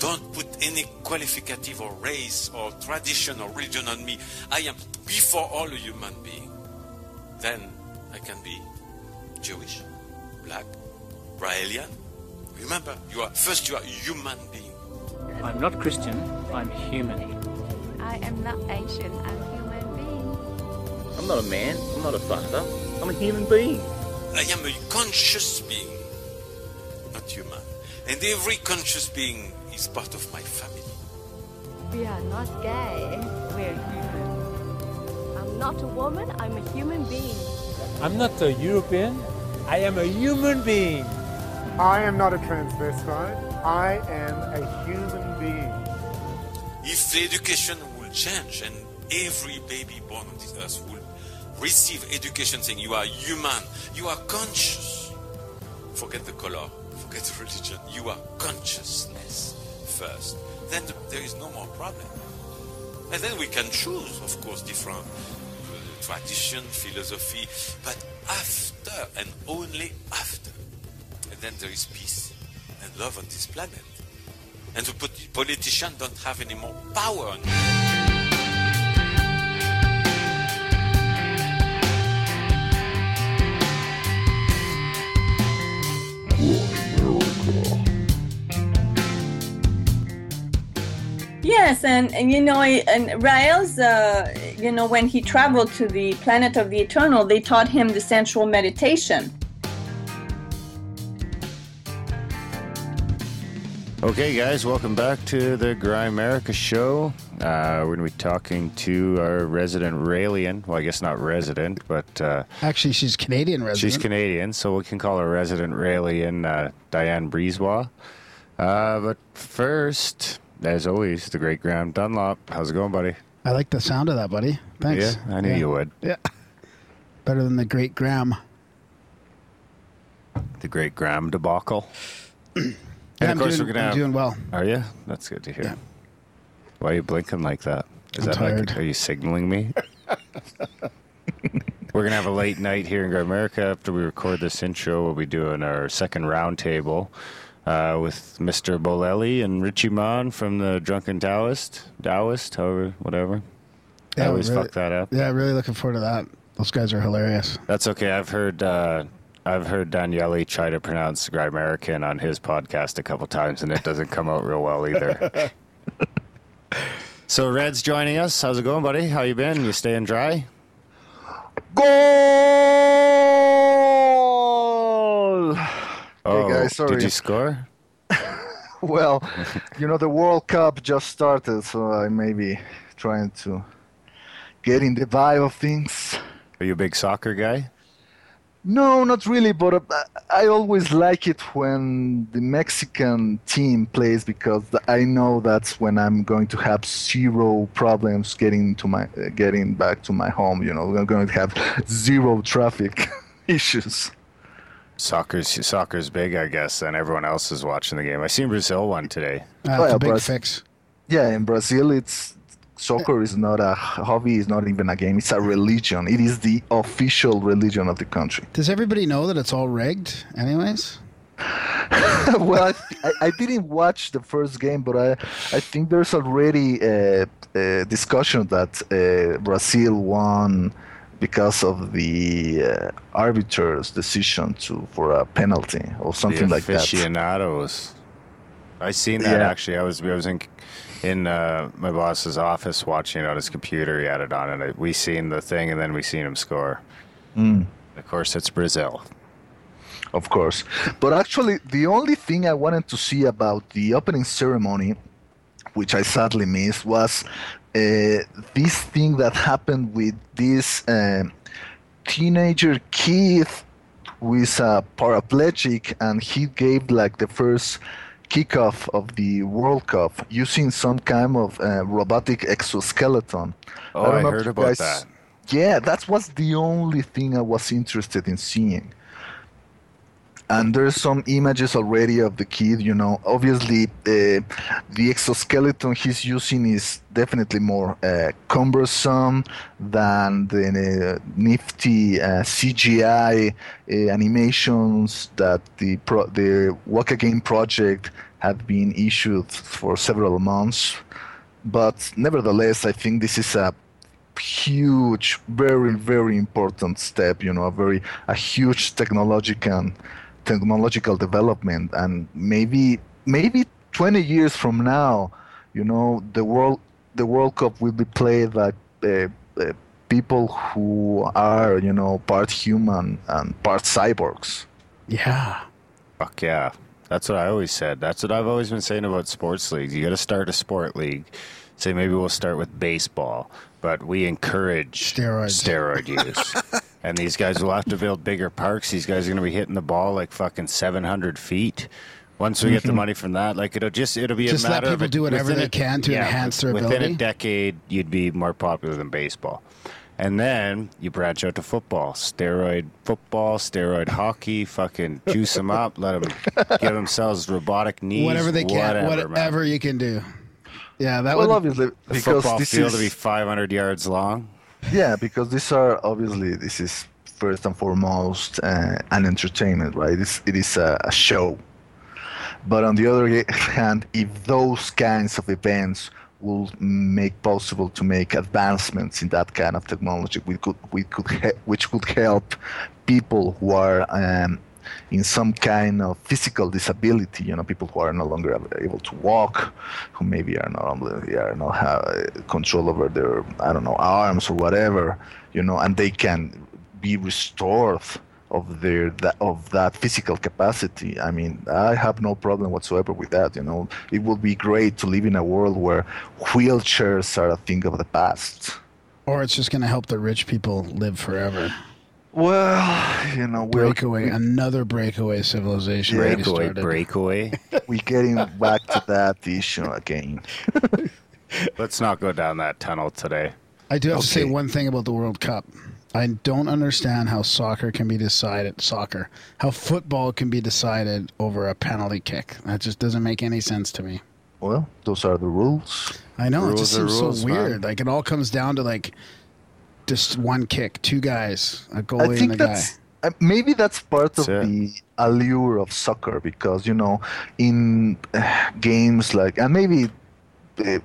Don't put any qualificative or race or tradition or religion on me. I am before all a human being. Then I can be Jewish, black, Raelian. Remember, you are first you are a human being. I'm not Christian, I'm human. I am not Asian, I'm human being. I'm not a man, I'm not a father, I'm a human being. I am a conscious being, not human. And every conscious being is part of my family. We are not gay, we're human. I'm not a woman, I'm a human being. I'm not a European, I am a human being. I am not a transvestite. I am a human being. If the education will change and every baby born on this earth will receive education saying you are human, you are conscious. Forget the color, forget the religion. You are consciousness first. Then there is no more problem. And then we can choose, of course, different uh, tradition, philosophy, but after and only after. And then there is peace and love on this planet. And the politicians don't have any more power on Yes, and, and you know, and Rael's, uh, you know, when he traveled to the planet of the eternal, they taught him the sensual meditation. Okay, guys, welcome back to the Grimerica show. Uh, we're going to be talking to our resident Raelian. Well, I guess not resident, but uh, Actually, she's Canadian resident. she's Canadian, so we can call her resident Raelian, uh, Diane Breezois. Uh, but first, as always, the great Graham Dunlop. How's it going, buddy? I like the sound of that, buddy. Thanks. Yeah, I knew you would. Yeah. Better than the great Graham. The great Graham debacle. and Yeah, of course, doing- we're gonna I'm have. doing well. Are you? That's good to hear. Yeah. Why are you blinking like that? Is I'm that tired. like? Are you signaling me? We're gonna have a late night here in America after we record this intro. We'll be doing our second roundtable uh, with Mr. Bolelli and Richie Mon from the Drunken Taoist, Taoist, however, whatever. I Yeah, always really- fuck that up. Yeah, really looking forward to that. Those guys are hilarious. That's okay. I've heard uh, I've heard Daniele try to pronounce Grimerican on his podcast a couple times, and it doesn't come out real well either. so Red's joining us. How's it going, buddy? How you been? You staying dry? Goal! Oh, guys, sorry. Did you score? Well, you know, the World Cup just started, so I may be trying to get in the vibe of things. Are you a big soccer guy? No, not really, but uh, I always like it when the Mexican team plays because I know that's when I'm going to have zero problems getting to my uh, getting back to my home. You know, I'm going to have zero traffic issues. Soccer's soccer's big, I guess, and everyone else is watching the game. I seen Brazil won today. Uh, Oh, yeah, a big Brazil. fix. Yeah, in Brazil, it's soccer is not a hobby, it's not even a game, it's a religion. It is the official religion of the country. Does everybody know that it's all rigged, anyways? well, I, I, I didn't watch the first game, but I, I think there's already a, a discussion that uh, Brazil won because of the uh, arbiter's decision to for a penalty or something the like that. aficionados. I seen that Yeah. actually. I was I was in in uh, my boss's office watching it on his computer. He had it on, and I, we seen the thing, and then we seen him score. Mm. Of course, it's Brazil. Of course. But actually, the only thing I wanted to see about the opening ceremony, which I sadly missed, was uh, this thing that happened with this uh, teenager kid who is a paraplegic, and he gave like the first kickoff of the World Cup using some kind of uh, robotic exoskeleton. Oh, I know heard about guys- that. Yeah, that was the only thing I was interested in seeing. And there's some images already of the kid. You know, obviously uh, the exoskeleton he's using is definitely more uh, cumbersome than the uh, nifty uh, CGI uh, animations that the pro- the Walk Again project had been issued for several months. But nevertheless, I think this is a huge, very, very important step. You know, a very a huge technological technological development, and maybe maybe 20 years from now, you know, the world the World Cup will be played by uh, uh, people who are you know part human and part cyborgs. Yeah. Fuck yeah. That's what I always said. That's what I've always been saying about sports leagues. You got to start a sport league. Say maybe we'll start with baseball, but we encourage Steroids. steroid use. and these guys will have to build bigger parks. These guys are going to be hitting the ball like fucking 700 feet. Once we get the money from that, like it'll just it'll be Mm-hmm. Just a let matter people of do whatever they a- can to enhance their within ability. a decade, you'd be more popular than baseball. And then you branch out to football, steroid football, steroid hockey, fucking juice them up, let them give themselves robotic knees, whatever they can, whatever, whatever, man. you can do. Yeah, that well, would. obviously, The because football this field is will be 500 yards long. Yeah, because these are obviously this is first and foremost uh, an entertainment, right? It's, it is a, a show. But on the other hand, if those kinds of events will make possible to make advancements in that kind of technology, we could we could he- which could help people who are um, in some kind of physical disability, you know, people who are no longer able to walk, who maybe are not are not have uh, control over their I don't know arms or whatever, you know, and they can be restored of their of that physical capacity. I mean, I have no problem whatsoever with that. You know, it would be great to live in a world where wheelchairs are a thing of the past. or it's just going to help the rich people live forever. Well, you know, we're Breakaway, another breakaway civilization. Breakaway, breakaway. we're getting back to that issue again. Let's not go down that tunnel today. I do have to say one thing about the World Cup. I don't understand how soccer can be decided soccer, how football can be decided over a penalty kick. That just doesn't make any sense to me. Well, those are the rules. I know it just seems rules, so man. weird. Like it all comes down to like just one kick, two guys, a I goalie think and a guy. that's uh, maybe that's part of it. the allure of soccer because you know in uh, games like and maybe uh,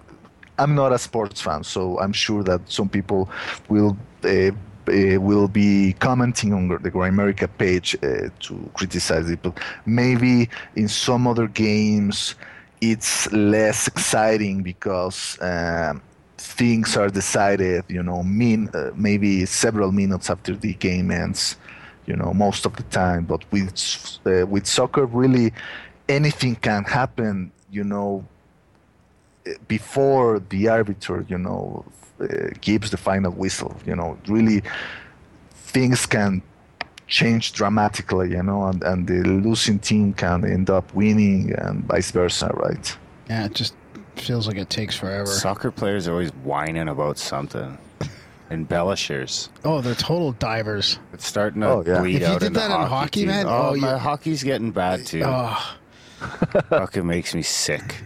I'm not a sports fan, so I'm sure that some people will. Uh, uh, will be commenting on the Grimerica page uh, to criticize it, but maybe in some other games it's less exciting because um, things are decided, you know, min, uh, maybe several minutes after the game ends, you know, most of the time. But with uh, with soccer, really, anything can happen, you know, uh, before the arbiter, you know, uh, gives the final whistle. You know, really, things can change dramatically, you know, and, and the losing team can end up winning and vice versa, right? yeah, just feels like it takes forever. Soccer players are always whining about something. Embellishers. oh, they're total divers. It's starting to Oh, yeah. bleed If you did into that in hockey, hockey, too. man, Oh, oh, my you- hockey's getting bad too. Oh, Fucking makes me sick.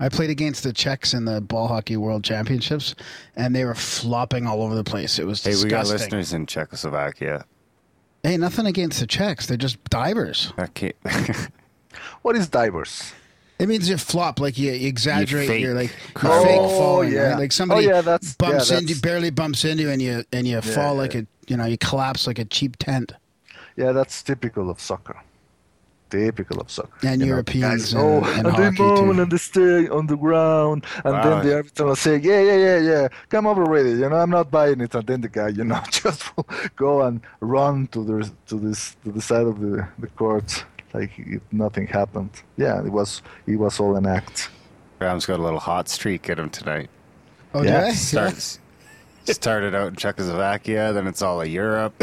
I played against the Czechs in the ball hockey world championships, and they were flopping all over the place. It was Hey, we got listeners in Czechoslovakia. Hey, nothing against the Czechs. They're just divers. Okay. What is divers? It means you flop, like you, you exaggerate. fake. You are like you Oh, fake falling, yeah. right? Like oh, somebody Oh, yeah, that's- bumps yeah, into, that's- barely bumps into, you and you and you fall like a, you know, you collapse like a cheap tent. Yeah, that's typical of soccer. Typical of soccer. And You know, Europeans guys, oh, and- and and they hockey, moan too. and they stay on the ground, and Wow. then the arbiter will say, "Yeah, yeah, yeah, yeah, come over already." You know, I'm not buying it, and then the guy, you know, just go and run to the to this to the side of the the court like if nothing happened. Yeah, it was it was all an act. Graham's got a little hot streak in him tonight. Oh, Yeah. did I? Starts, started out in Czechoslovakia, then it's all of Europe.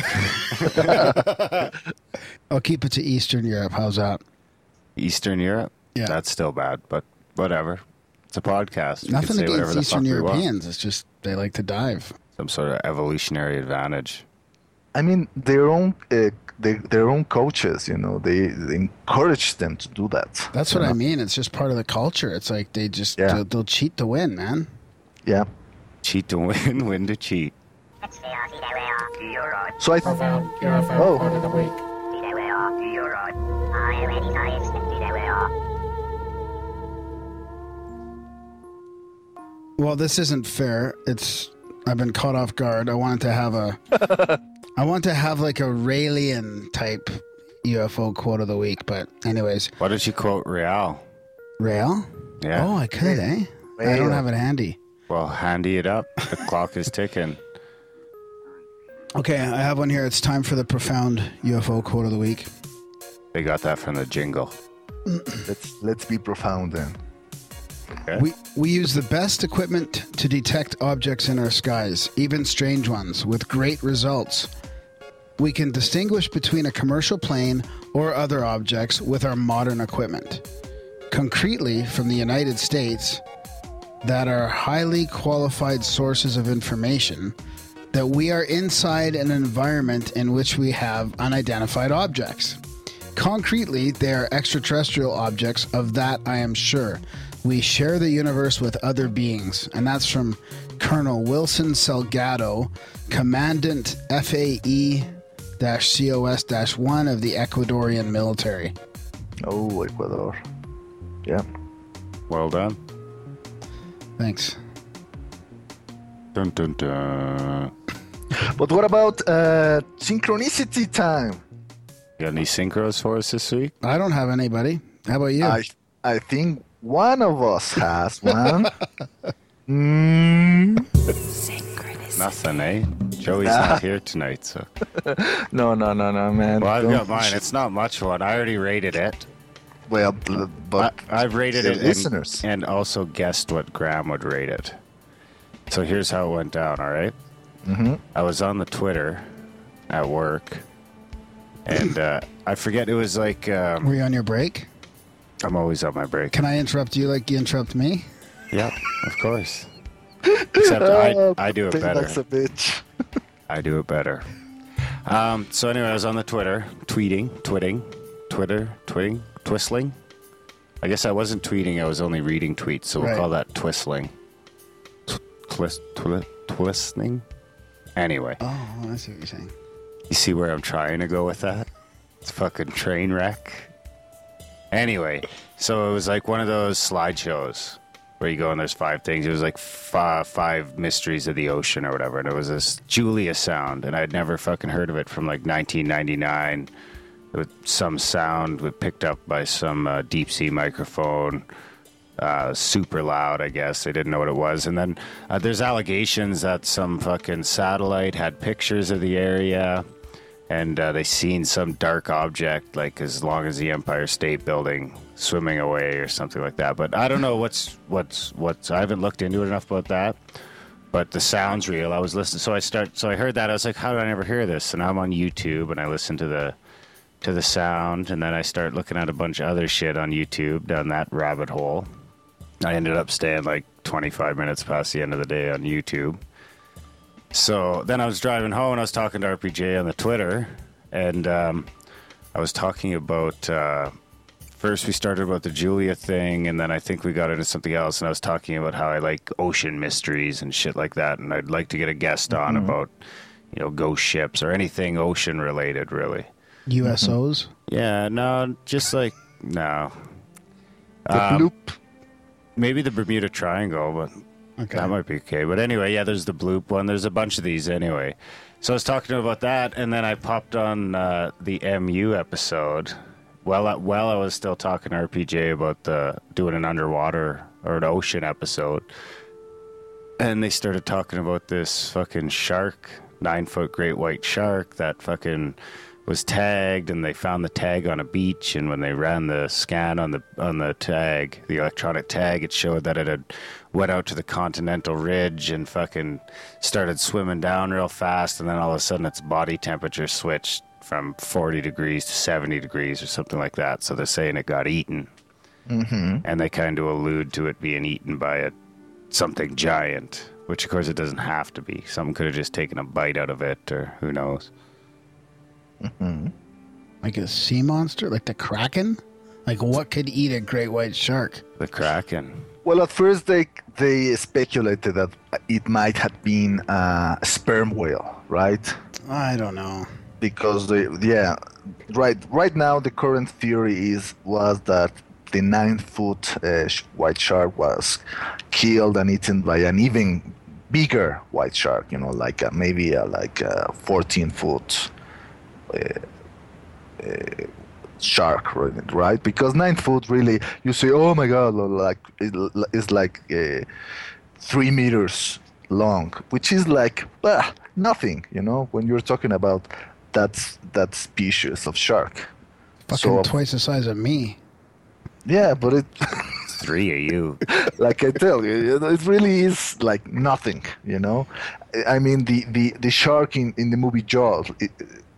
I'll keep it to Eastern Europe. How's that? Eastern Europe. Yeah. That's still bad, but whatever. It's a podcast. We Nothing say whatever against the Eastern fuck we want. Europeans. It's just they like to dive. Some sort of evolutionary advantage. I mean, their own uh, they, their own coaches, you know, they, they encourage them to do that. That's you what I mean. It's just part of the culture. It's like they just Yeah. they'll, they'll cheat to win, man. Yeah. Cheat to win, win to cheat. So I. oh. Well, this isn't fair. It's I've been caught off guard. I wanted to have a I want to have like a Raelian type UFO quote of the week, but anyways, Why did you quote Real? Rael? Yeah. Oh, I could, eh? I don't have it handy. Well, handy it up. The clock is ticking. Okay, I have one here. It's time for the profound UFO quote of the week. They got that from the jingle. Let's let's be profound then. Okay. We we use the best equipment to detect objects in our skies, even strange ones, with great results. We can distinguish between a commercial plane or other objects with our modern equipment. Concretely, from the United States, that are highly qualified sources of information, that we are inside an environment in which we have unidentified objects. Concretely, they are extraterrestrial objects, of that I am sure. We share the universe with other beings, and that's from Colonel Wilson Salgado, Commandant FAE COS dash 1 of the Ecuadorian military. Oh, Ecuador. Yeah. Well done. Thanks. Dun, dun, dun. But what about uh, synchronicity time? You got any synchros for us this week? I don't have anybody. How about you? I I think one of us has one. mm, Nothing, eh? Joey's Nah. not here tonight, so. no, no, no, no, man. Well, I've Don't got mine. It's not much one. I already rated it. Well, but I, I've rated it listeners. and, and also guessed what Graham would rate it. So here's how it went down, all right? mm-hmm. I was on the Twitter at work, and uh, I forget, it was like, um, Were you on your break? I'm always on my break. Can I interrupt you like you interrupt me? Yep, of course. Except I, I do it better. That's a bitch. I do it better. Um, so anyway, I was on the Twitter, tweeting, twitting, Twitter, twitting, twistling. I guess I wasn't tweeting. I was only reading tweets, so we'll Right. call that twistling. Tw- Twist, twi- twisting. Anyway, Oh, I see what you're saying. you see where I'm trying to go with that? It's a fucking train wreck. Anyway, so it was like one of those slideshows where you go and there's five things. It was like five, five mysteries of the ocean or whatever. And it was this Julia sound, and I'd never fucking heard of it from like 1999. With some sound was picked up by some uh, deep sea microphone uh, super loud, I guess. They didn't know what it was. And then uh, there's allegations that some fucking satellite had pictures of the area and uh, they seen some dark object, like as long as the Empire State Building, swimming away or something like that. But I don't know what's what's what's. I haven't looked into it enough about that. But the sound's real. I was listening, so I start. So I heard that. I was like, how did I never hear this? And I'm on YouTube, and I listen to the to the sound, and then I start looking at a bunch of other shit on YouTube down that rabbit hole. I ended up staying like 25 minutes past the end of the day on YouTube. So then I was driving home and I was talking to RPJ on the Twitter, and um, I was talking about. Uh, first, we started about the Julia thing, and then I think we got into something else, and I was talking about how I like ocean mysteries and shit like that, and I'd like to get a guest on about, you know, ghost ships or anything ocean related, really. USOs. Yeah, no, just like no. The Um, bloop. Maybe the Bermuda Triangle, but Okay. that might be okay. But anyway, yeah, there's the bloop one. There's a bunch of these anyway. So I was talking about that, and then I popped on uh, the MU episode. Well, well, I was still talking to RPJ about the doing an underwater or an ocean episode, and they started talking about this fucking shark, nine foot great white shark that fucking was tagged, and they found the tag on a beach. And when they ran the scan on the on the tag, the electronic tag, it showed that it had went out to the continental ridge and fucking started swimming down real fast. And then all of a sudden, its body temperature switched from 40 degrees to 70 degrees or something like that. So they're saying it got eaten, Mm-hmm. and they kind of allude to it being eaten by a something giant. Which of course it doesn't have to be. Someone could have just taken a bite out of it, or who knows. Mhm. Like a sea monster, like the kraken. Like what could eat a great white shark? The Kraken. Well, at first they they speculated that it might have been a sperm whale, right? I don't know. Because they, yeah, right. Right now, the current theory is was that the nine foot uh, white shark was killed and eaten by an even bigger white shark. You know, like a, maybe a, like a 14 foot uh, uh, shark, right? Because nine foot really, you say, oh my god, like it, it's like uh, three meters long, which is like ah, nothing, you know, when you're talking about that that species of shark. Fucking So- twice the size of me. Yeah, but it, Three of you. like I tell you, you it really is like nothing, you know. I mean, the the the shark in in the movie Jaws, it,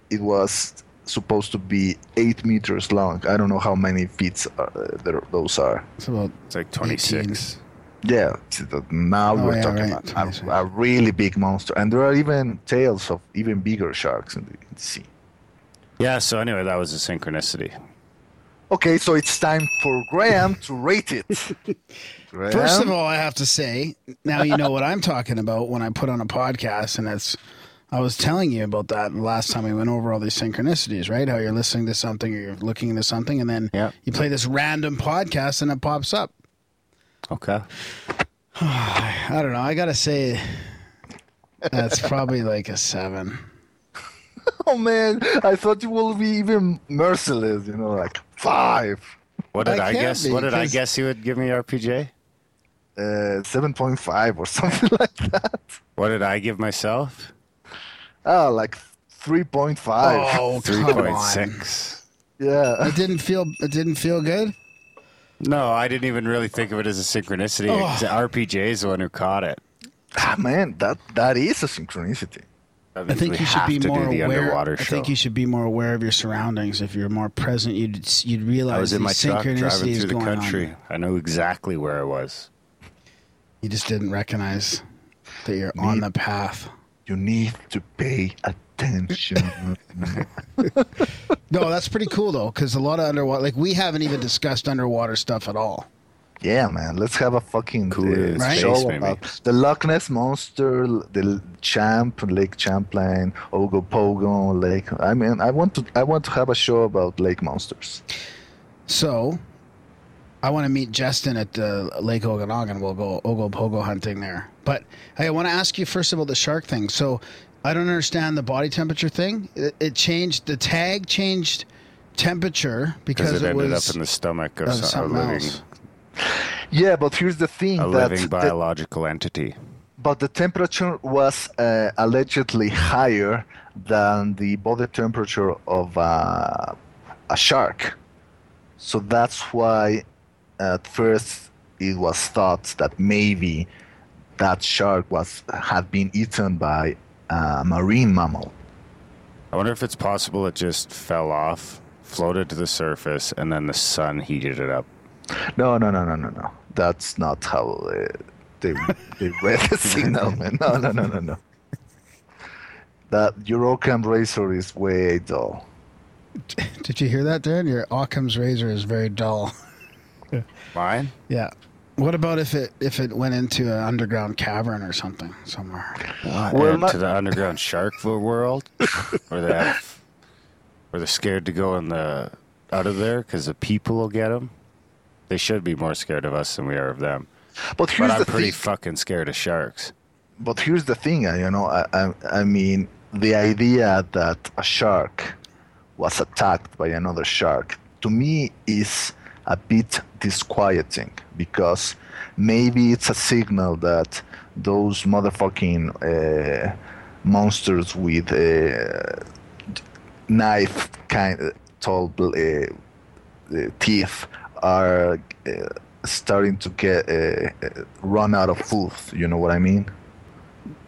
it was supposed to be eight meters long. I don't know how many feet uh, there, those are. It's about It's like 26. Yeah, now Oh, we're yeah, talking right, about a, a really big monster, and there are even tales of even bigger sharks in the, in the sea. Yeah, so anyway, that was a synchronicity. Okay, so it's time for Graham to rate it. Graham? First of all, I have to say, now you know what I'm talking about when I put on a podcast, and it's. I was telling you about that last time we went over all these synchronicities, right? How you're listening to something or you're looking into something, and then Yeah. you play this random podcast and it pops up. Okay. I don't know. I gotta say, that's probably like a seven. oh man, I thought you will be even merciless. You know, like five, What did I I, guess? be, What did I 'cause- guess you would give me, RPJ? uh, seven point five or something like that. What did I give myself? Ah, like three point five. Oh, Three come point on! six. Yeah. It didn't feel. It didn't feel good. No, I didn't even really think of it as a synchronicity. Oh. 'cause RPJ is the one who caught it. Ah, man, that that is a synchronicity. That I think you should be more aware. I think you should be more aware of your surroundings. If you're more present, you'd you'd realize I was in my these truck driving synchronicities through the country. on. I know exactly where I was. You just didn't recognize that you're on Me- the path. You need to pay attention. No, that's pretty cool though, because a lot of underwater, like we haven't even discussed underwater stuff at all. yeah, man. Let's have a fucking Cool uh, in space, show maybe. about the Loch Ness monster, the Champ, Lake Champlain, Ogopogo Lake. I mean, I want to I want to have a show about lake monsters. So, I want to meet Justin at uh, Lake Okanagan. We'll go Ogopogo hunting there. But hey, I want to ask you first about the shark thing. So, I don't understand the body temperature thing. It, it changed. The tag changed temperature because Because it, ended was up in the stomach of, of some, a something living, else. Yeah, but here's the thing a that living the- biological entity. but the temperature was uh, allegedly higher than the body temperature of uh, a shark. So that's why at first it was thought that maybe that shark was had been eaten by a marine mammal. I wonder if it's possible it just fell off, floated to the surface, and then the sun heated it up. No, no, no, no, no, no. That's not how uh, they they read the signal, man. No, no, no, no, no. That your Occam razor is way dull. Did you hear that, Darren? Your Occam's razor is very dull. Mine? Yeah. What about if it if it went into an underground cavern or something somewhere? Well, And not- to the underground shark fo- world, where they have, where they're scared to go in the out of there because the people will get them. They should be more scared of us than we are of them. But here's But I'm the pretty thing. fucking scared of sharks. but here's the thing, uh, you know. I, I, I mean, the idea that a shark was attacked by another shark to me is a bit disquieting because maybe it's a signal that those motherfucking uh, monsters with uh, knife kind of tall uh, uh, teeth are uh, starting to get run out of food. You know what I mean?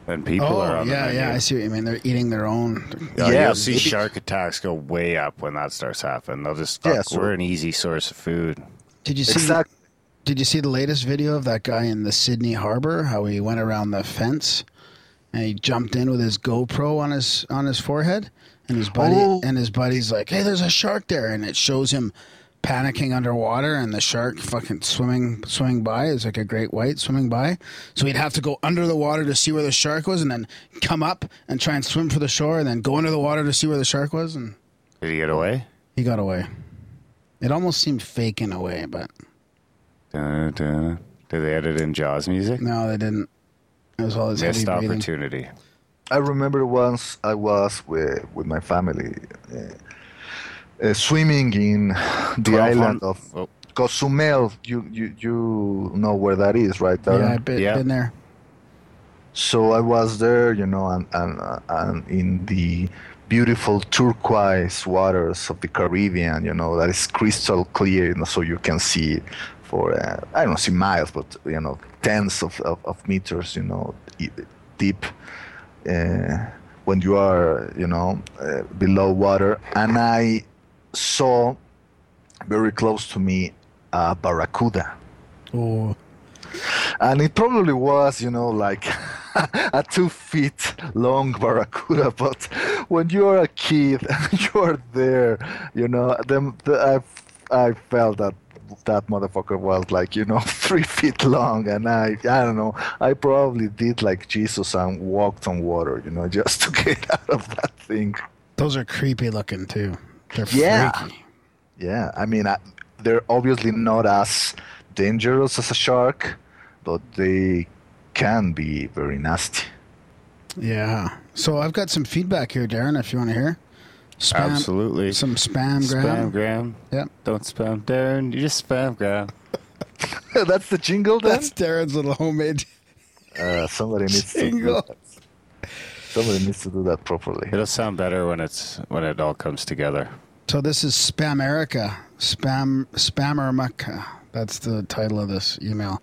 And people oh are on yeah, the yeah. I see what you mean. They're eating their own. Yeah, Yeah, you'll see shark attacks go way up when that starts happening. They'll just Yeah, so- we're an easy source of food. Did you see? Exactly. Did you see the latest video of that guy in the Sydney Harbor? How he went around the fence and he jumped in with his GoPro on his on his forehead, and his buddy Oh. and his buddy's like, "Hey, there's a shark there," and it shows him panicking underwater, and the shark fucking swimming swimming by is like a great white swimming by. So he'd have to go under the water to see where the shark was, and then come up and try and swim for the shore, and then go under the water to see where the shark was, and Did he get away? he got away. It almost seemed fake in a way, but Dun, dun. Did they edit in Jaws music? no, they didn't. It was all his heavy Missed breathing. opportunity. I remember once I was with with my family uh, uh, swimming in the Twelve island hun- of oh. Cozumel. You you you know where that is, right? Darren? Yeah, I've been, Yeah. been there. So I was there, you know, and and, uh, and in the beautiful turquoise waters of the Caribbean, you know, that is crystal clear, you know, so you can see for uh, I don't see miles, but you know, tens of, of, of meters, you know, deep uh, when you are, you know, uh, below water, and I saw very close to me a barracuda Oh, and it probably was, you know, like a two feet long barracuda. But when you are a kid and you are there, you know, them, the, I, I felt that that motherfucker was like, you know, three feet long, and I, I don't know, I probably did like Jesus and walked on water, you know, just to get out of that thing. those are creepy looking too. They're Yeah. freaky. Yeah, I mean, I, they're obviously not as dangerous as a shark, but they can be very nasty. Yeah. So I've got some feedback here, Darren, if you want to hear. Spam, Absolutely. Some spam gram. Spamgram. Yep. Don't spam Darren. You just spamgram. That's the jingle then? That's Darren's little homemade Uh, somebody needs to do jingle. that. Somebody needs to do that properly. It'll sound better when it's when it all comes together. So this is Spam Erica. Spam Spammermuck. That's the title of this email.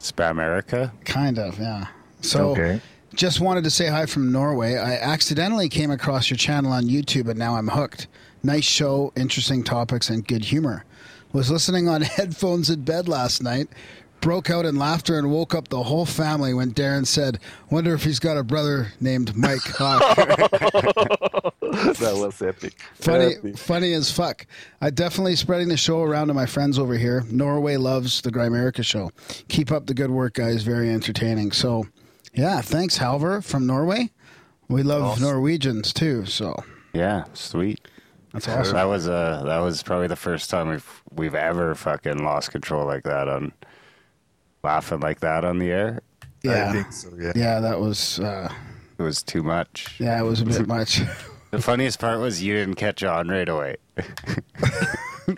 Spam Erica. Kind of, yeah. So Okay. just wanted to say hi from Norway. I accidentally came across your channel on YouTube and now I'm hooked. Nice show, interesting topics, and good humor. Was listening on headphones in bed last night, broke out in laughter and woke up the whole family when Darren said, Wonder if he's got a brother named Mike Hawk. that was epic. funny, Epic. funny as fuck. I definitely spreading the show around to my friends over here. Norway loves the Grimerica show. Keep up the good work, guys. Very entertaining. So, yeah, thanks, Halver from Norway. We love Norwegians too. So Yeah, sweet. that's awesome. That was uh that was probably the first time we've we've ever fucking lost control like that on laughing like that on the air. Yeah, I think so, yeah. yeah, that was uh, It was too much. yeah, it was a bit much. The funniest part was you didn't catch on right away.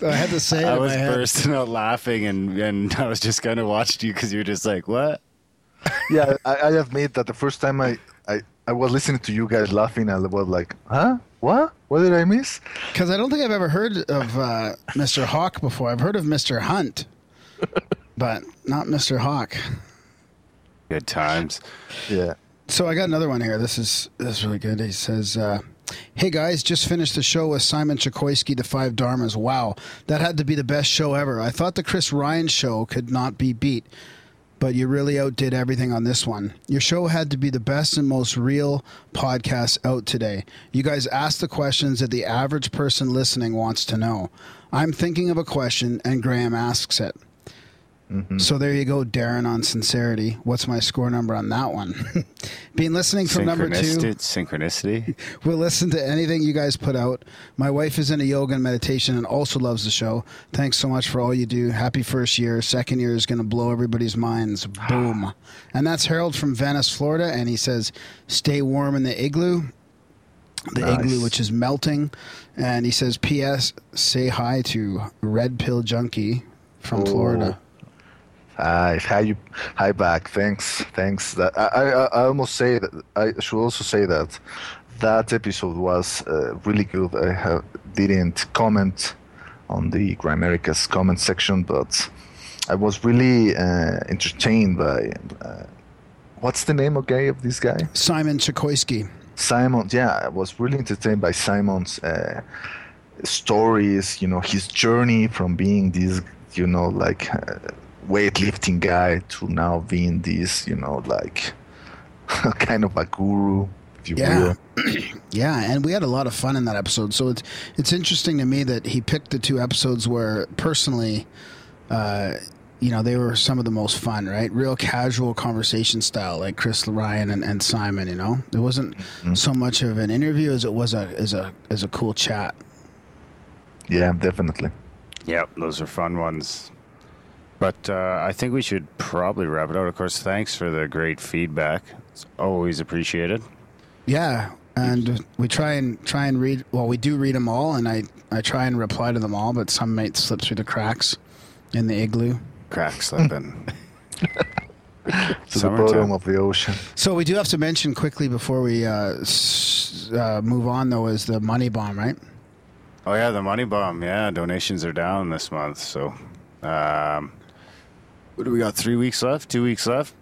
I had to say it. I was my head. bursting out laughing, and and I was just kind of watched you because you were just like, "What?" Yeah, I, I admit that the first time I, I, I was listening to you guys laughing, I was like, huh? What? What did I miss? Because I don't think I've ever heard of uh, Mr. Hawk before. I've heard of Mr. Hunt, but not Mr. Hawk. Good times. Yeah. So I got another one here. This is this is really good. He says, uh, "Hey guys, just finished the show with Simon Chokoisky, the Five Dharmas. Wow, that had to be the best show ever. I thought the Chris Ryan show could not be beat, but you really outdid everything on this one. Your show had to be the best and most real podcast out today. You guys asked the questions that the average person listening wants to know. I'm thinking of a question, and Graham asks it." Mm-hmm. So there you go, Darren, on sincerity. What's my score number on that one? Been listening from number two. Synchronicity. We'll listen to anything you guys put out. My wife is into yoga and meditation and also loves the show. Thanks so much for all you do. Happy first year. Second year is going to blow everybody's minds. Boom. And that's Harold from Venice, Florida. And he says, stay warm in the igloo. The Nice. igloo, which is melting. And he says, P.S. Say hi to Red Pill Junkie from Oh. Florida. Hi, hi, you, hi back. Thanks, thanks. That I, I, I almost say that I should also say that that episode was uh, really good. I have, didn't comment on the Grimerica's comment section, but I was really uh, entertained by uh, what's the name okay of this guy? Simon Chokoisky. Simon, yeah, I was really entertained by Simon's uh, stories. You know, his journey from being this, you know, like uh, weightlifting guy to now being this, you know, like kind of a guru if you Yeah. will. Yeah, and we had a lot of fun in that episode. So it's it's interesting to me that he picked the two episodes where personally, uh, you know, they were some of the most fun, right? Real casual conversation style, like Chris Ryan and, and Simon. You know, it wasn't so much of an interview as it was a as a as a cool chat. Yeah, definitely. Yep, those are fun ones. But uh, I think we should probably wrap it out. Of course, thanks for the great feedback. It's always appreciated. Yeah, and we try and try and read. Well, we do read them all, and I I try and reply to them all, but some might slip through the cracks in the igloo. Crack slipping. To Summertime. the bottom of the ocean. So we do have to mention quickly before we uh, s- uh, move on, though, is the money bomb, right? Oh yeah, the money bomb. Yeah, donations are down this month. So, um, what do we got? Three weeks left. Two weeks left.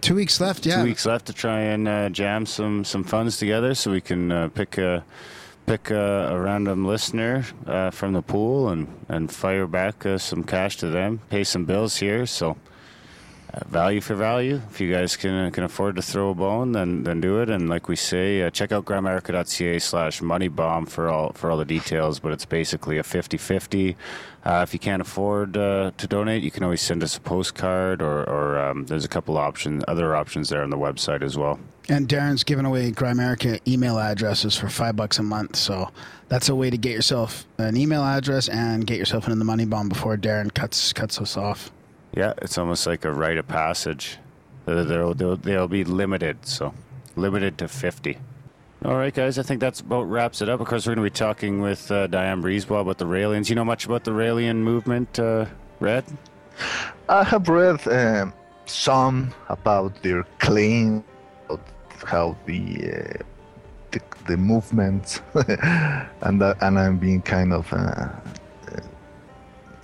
Two weeks left. Yeah. Two weeks left to try and uh, jam some some funds together, so we can uh, pick a pick a, a random listener uh, from the pool and and fire back uh, some cash to them, pay some bills here. So. Value for value. If you guys can can afford to throw a bone, then then do it. And like we say, uh, check out grimerica.ca slash moneybomb for all for all the details. But it's basically a 50-50. Uh, if you can't afford uh, to donate, you can always send us a postcard, or, or um, there's a couple options, other options there on the website as well. And Darren's giving away Grimerica email addresses for five bucks a month. So that's a way to get yourself an email address and get yourself into the money bomb before Darren cuts cuts us off. Yeah, it's almost like a rite of passage. Uh, They'll, they'll, they'll be limited, so limited to 50. All right, guys, I think that's about wraps it up. Of course, we're going to be talking with uh, Diane Breezewell about the Raelians. You know much about the Raelian movement, uh, Red? I have read um, some about their claim, about how the uh, the, the movement, and and I'm being kind of uh,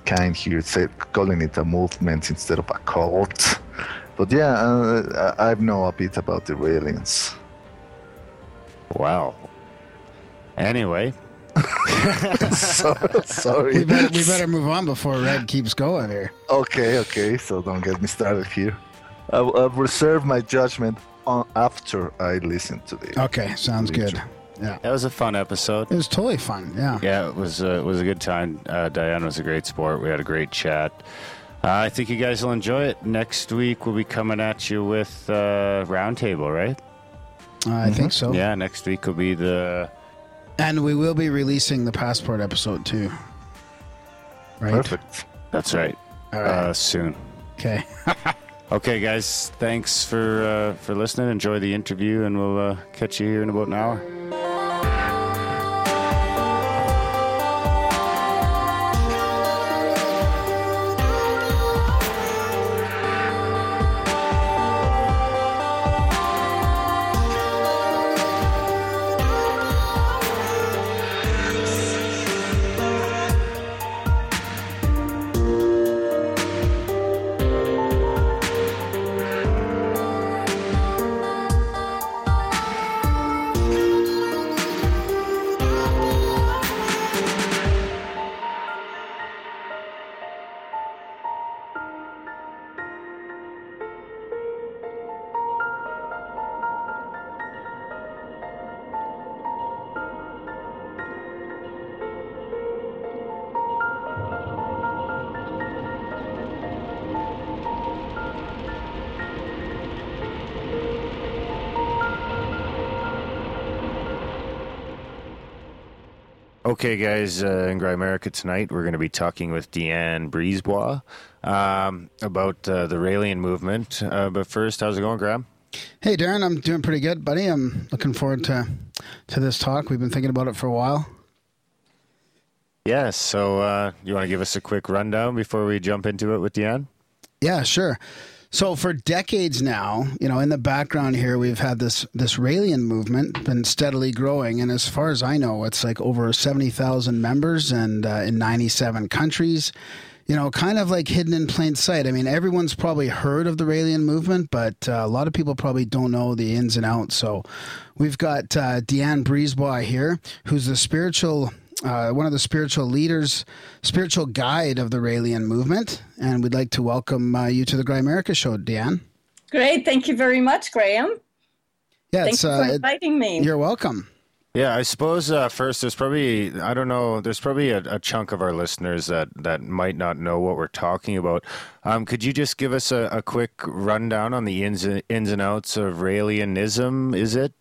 kind here, say, calling it a movement instead of a cult. But yeah, uh, I I know a bit about the Raelians. Wow. Anyway, so, sorry. We better, we better move on before Red keeps going here. Okay, okay, so don't get me started here. I'll, I'll reserve my judgment on after I listen to the. Okay, sounds good. Yeah, that was a fun episode. it was totally fun. Yeah. Yeah, it was uh, it was a good time. Uh, Diane was a great sport. We had a great chat. Uh, I think you guys will enjoy it. Next week we'll be coming at you with uh, roundtable, right? Uh, I think so. Yeah, next week will be the And we will be releasing the passport episode too. Right. Perfect. That's right. All right. Uh, soon. Okay. Okay, guys. Thanks for uh, for listening. Enjoy the interview, and we'll uh, catch you here in about an hour. Okay, guys, uh, in Grimerica tonight, we're going to be talking with Diane Brisebois um, about uh, the Raelian movement. Uh, but first, how's it going, Graham? Hey, Darren, I'm doing pretty good, buddy. I'm looking forward to to this talk. We've been thinking about it for a while. Yes. So, uh, you want to give us a quick rundown before we jump into it with Deanne? Yeah, sure. So for decades now, you know, in the background here, we've had this this Raelian movement been steadily growing, and as far as I know, it's like over seventy thousand members and uh, in ninety seven countries. You know, kind of like hidden in plain sight. I mean, everyone's probably heard of the Raelian movement, but uh, a lot of people probably don't know the ins and outs. So, we've got uh, Diane Brisebois here, who's the spiritual uh, one of the spiritual leaders, spiritual guide of the Raelian movement. And we'd like to welcome uh, you to the Grimerica show, Diane. Great. Thank you very much, Graham. Yeah, Thank you for uh, it- inviting me. you're welcome. Yeah, I suppose uh, first there's probably I don't know there's probably a, a chunk of our listeners that, that might not know what we're talking about. Um, could you just give us a, a quick rundown on the ins ins and outs of Raelianism? Is it?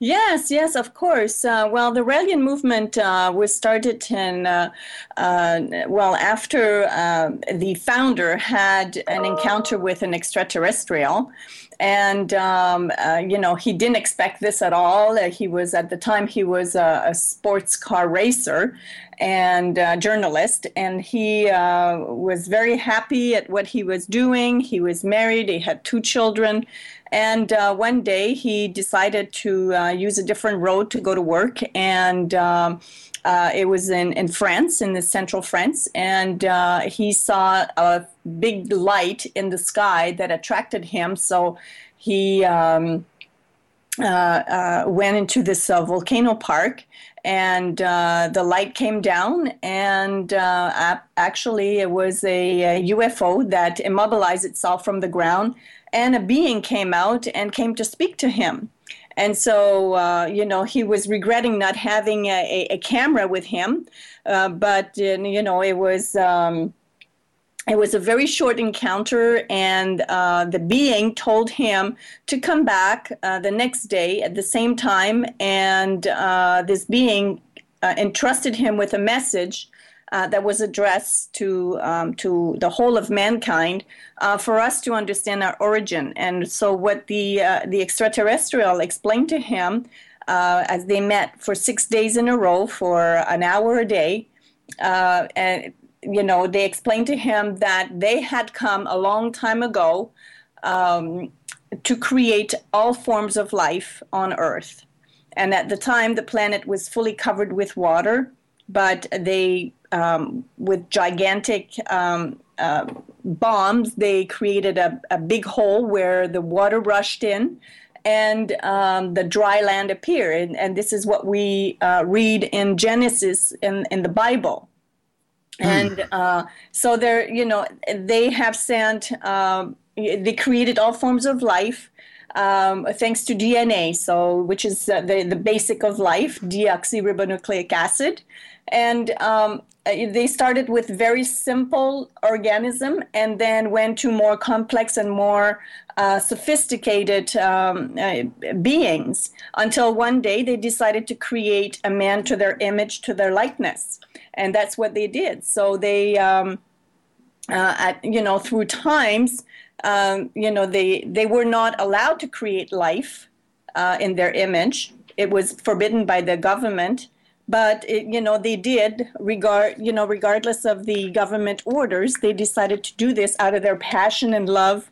Yes, yes, of course. Uh, well, the Raelian movement uh, was started in, uh, uh, well, after uh, the founder had an encounter with an extraterrestrial. And, um, uh, you know, he didn't expect this at all. He was, at the time, he was a, a sports car racer and journalist. And he uh, was very happy at what he was doing. He was married, he had two children. And uh, one day he decided to uh, use a different road to go to work. And um, uh, it was in, in France, in the central France. And uh, he saw a big light in the sky that attracted him. So he um, uh, uh, went into this volcano park. And the light came down, and actually, it was a, a UFO that immobilized itself from the ground and a being came out and came to speak to him. And so, uh, you know, he was regretting not having a, a, camera with him, uh, but uh, you know, it was. Um, it was a very short encounter, and uh, the being told him to come back uh, the next day at the same time. And uh, this being entrusted him with a message uh, that was addressed to um, to the whole of mankind uh, for us to understand our origin. And so, what the uh, the extraterrestrial explained to him uh, as they met for six days in a row for an hour a day, uh, and you know they explained to him that they had come a long time ago um, to create all forms of life on Earth. And at the time, the planet was fully covered with water, but they um, with gigantic um, uh, bombs, they created a, a, big hole where the water rushed in and um, the dry land appeared. And, and this is what we uh, read in Genesis in, in the Bible. And uh, so they're, you know, they have sent, um, they created all forms of life. Um, thanks to DNA, so which is uh, the the basic of life, deoxyribonucleic acid, and um, they started with very simple organism and then went to more complex and more uh, sophisticated um, uh, beings until one day they decided to create a man to their image to their likeness. And that's what they did. So they um, uh, at, you know through times um, you know they they were not allowed to create life uh, in their image. It was forbidden by the government but it, you know they did regard you know regardless of the government orders they decided to do this out of their passion and love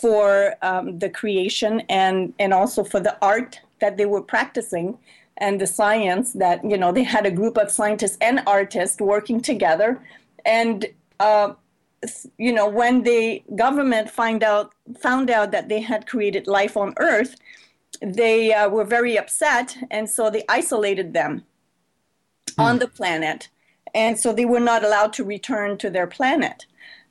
for um, the creation and and also for the art that they were practicing and the science that you know they had a group of scientists and artists working together. And uh, you know when the government find out found out that they had created life on earth they uh, were very upset and so they isolated them Hmm. on the planet. And so they were not allowed to return to their planet.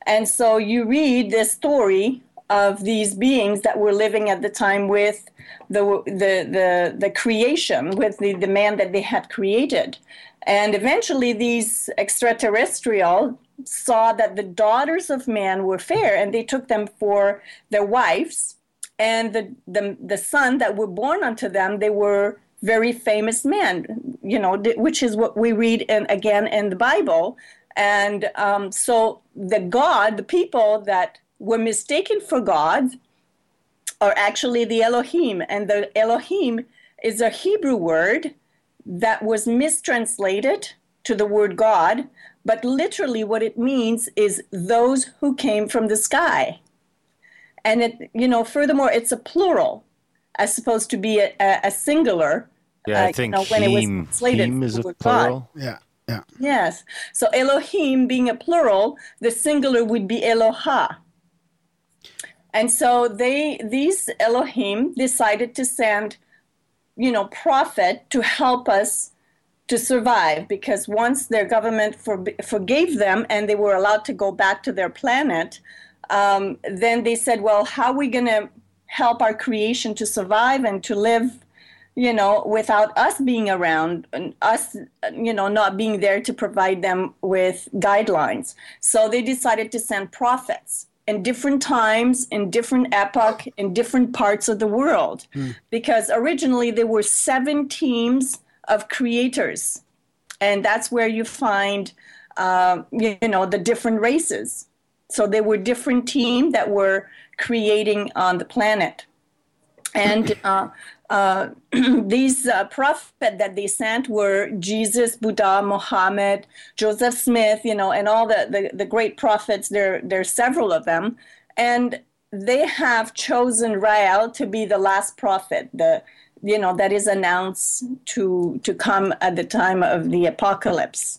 And so you read this story of these beings that were living at the time with the, the, the, the creation, with the, the man that they had created. And eventually, these extraterrestrial saw that the daughters of man were fair and they took them for their wives. And the, the, the son that were born unto them, they were very famous man, you know, which is what we read in, again in the Bible. And um, so the God, the people that were mistaken for God, are actually the Elohim. And the Elohim is a Hebrew word that was mistranslated to the word God, but literally what it means is those who came from the sky. And it, you know, furthermore, it's a plural as supposed to be a, a, a singular. Yeah, I uh, think you know, when it was heme, translated heme is a for God. plural. Yeah, yeah. Yes. So Elohim being a plural, the singular would be Eloha. And so they these Elohim decided to send, you know, prophet to help us to survive because once their government for, forgave them and they were allowed to go back to their planet, um, then they said, well, how are we going to help our creation to survive and to live you know, without us being around and us, you know, not being there to provide them with guidelines. So they decided to send prophets in different times, in different epoch, in different parts of the world, because originally there were seven teams of creators, and that's where you find, uh, you know, the different races. So there were different teams that were creating on the planet, and. Uh, uh, these uh, prophets that they sent were Jesus, Buddha, Muhammad, Joseph Smith, you know, and all the, the, the great prophets. There, there are several of them. And they have chosen Rael to be the last prophet, the, you know, that is announced to, to come at the time of the apocalypse.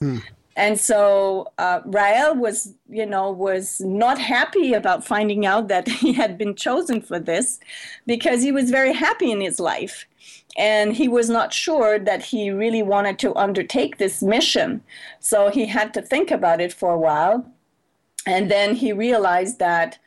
And so uh, Rael was, you know, was not happy about finding out that he had been chosen for this, because he was very happy in his life, and he was not sure that he really wanted to undertake this mission. So he had to think about it for a while, and then he realized that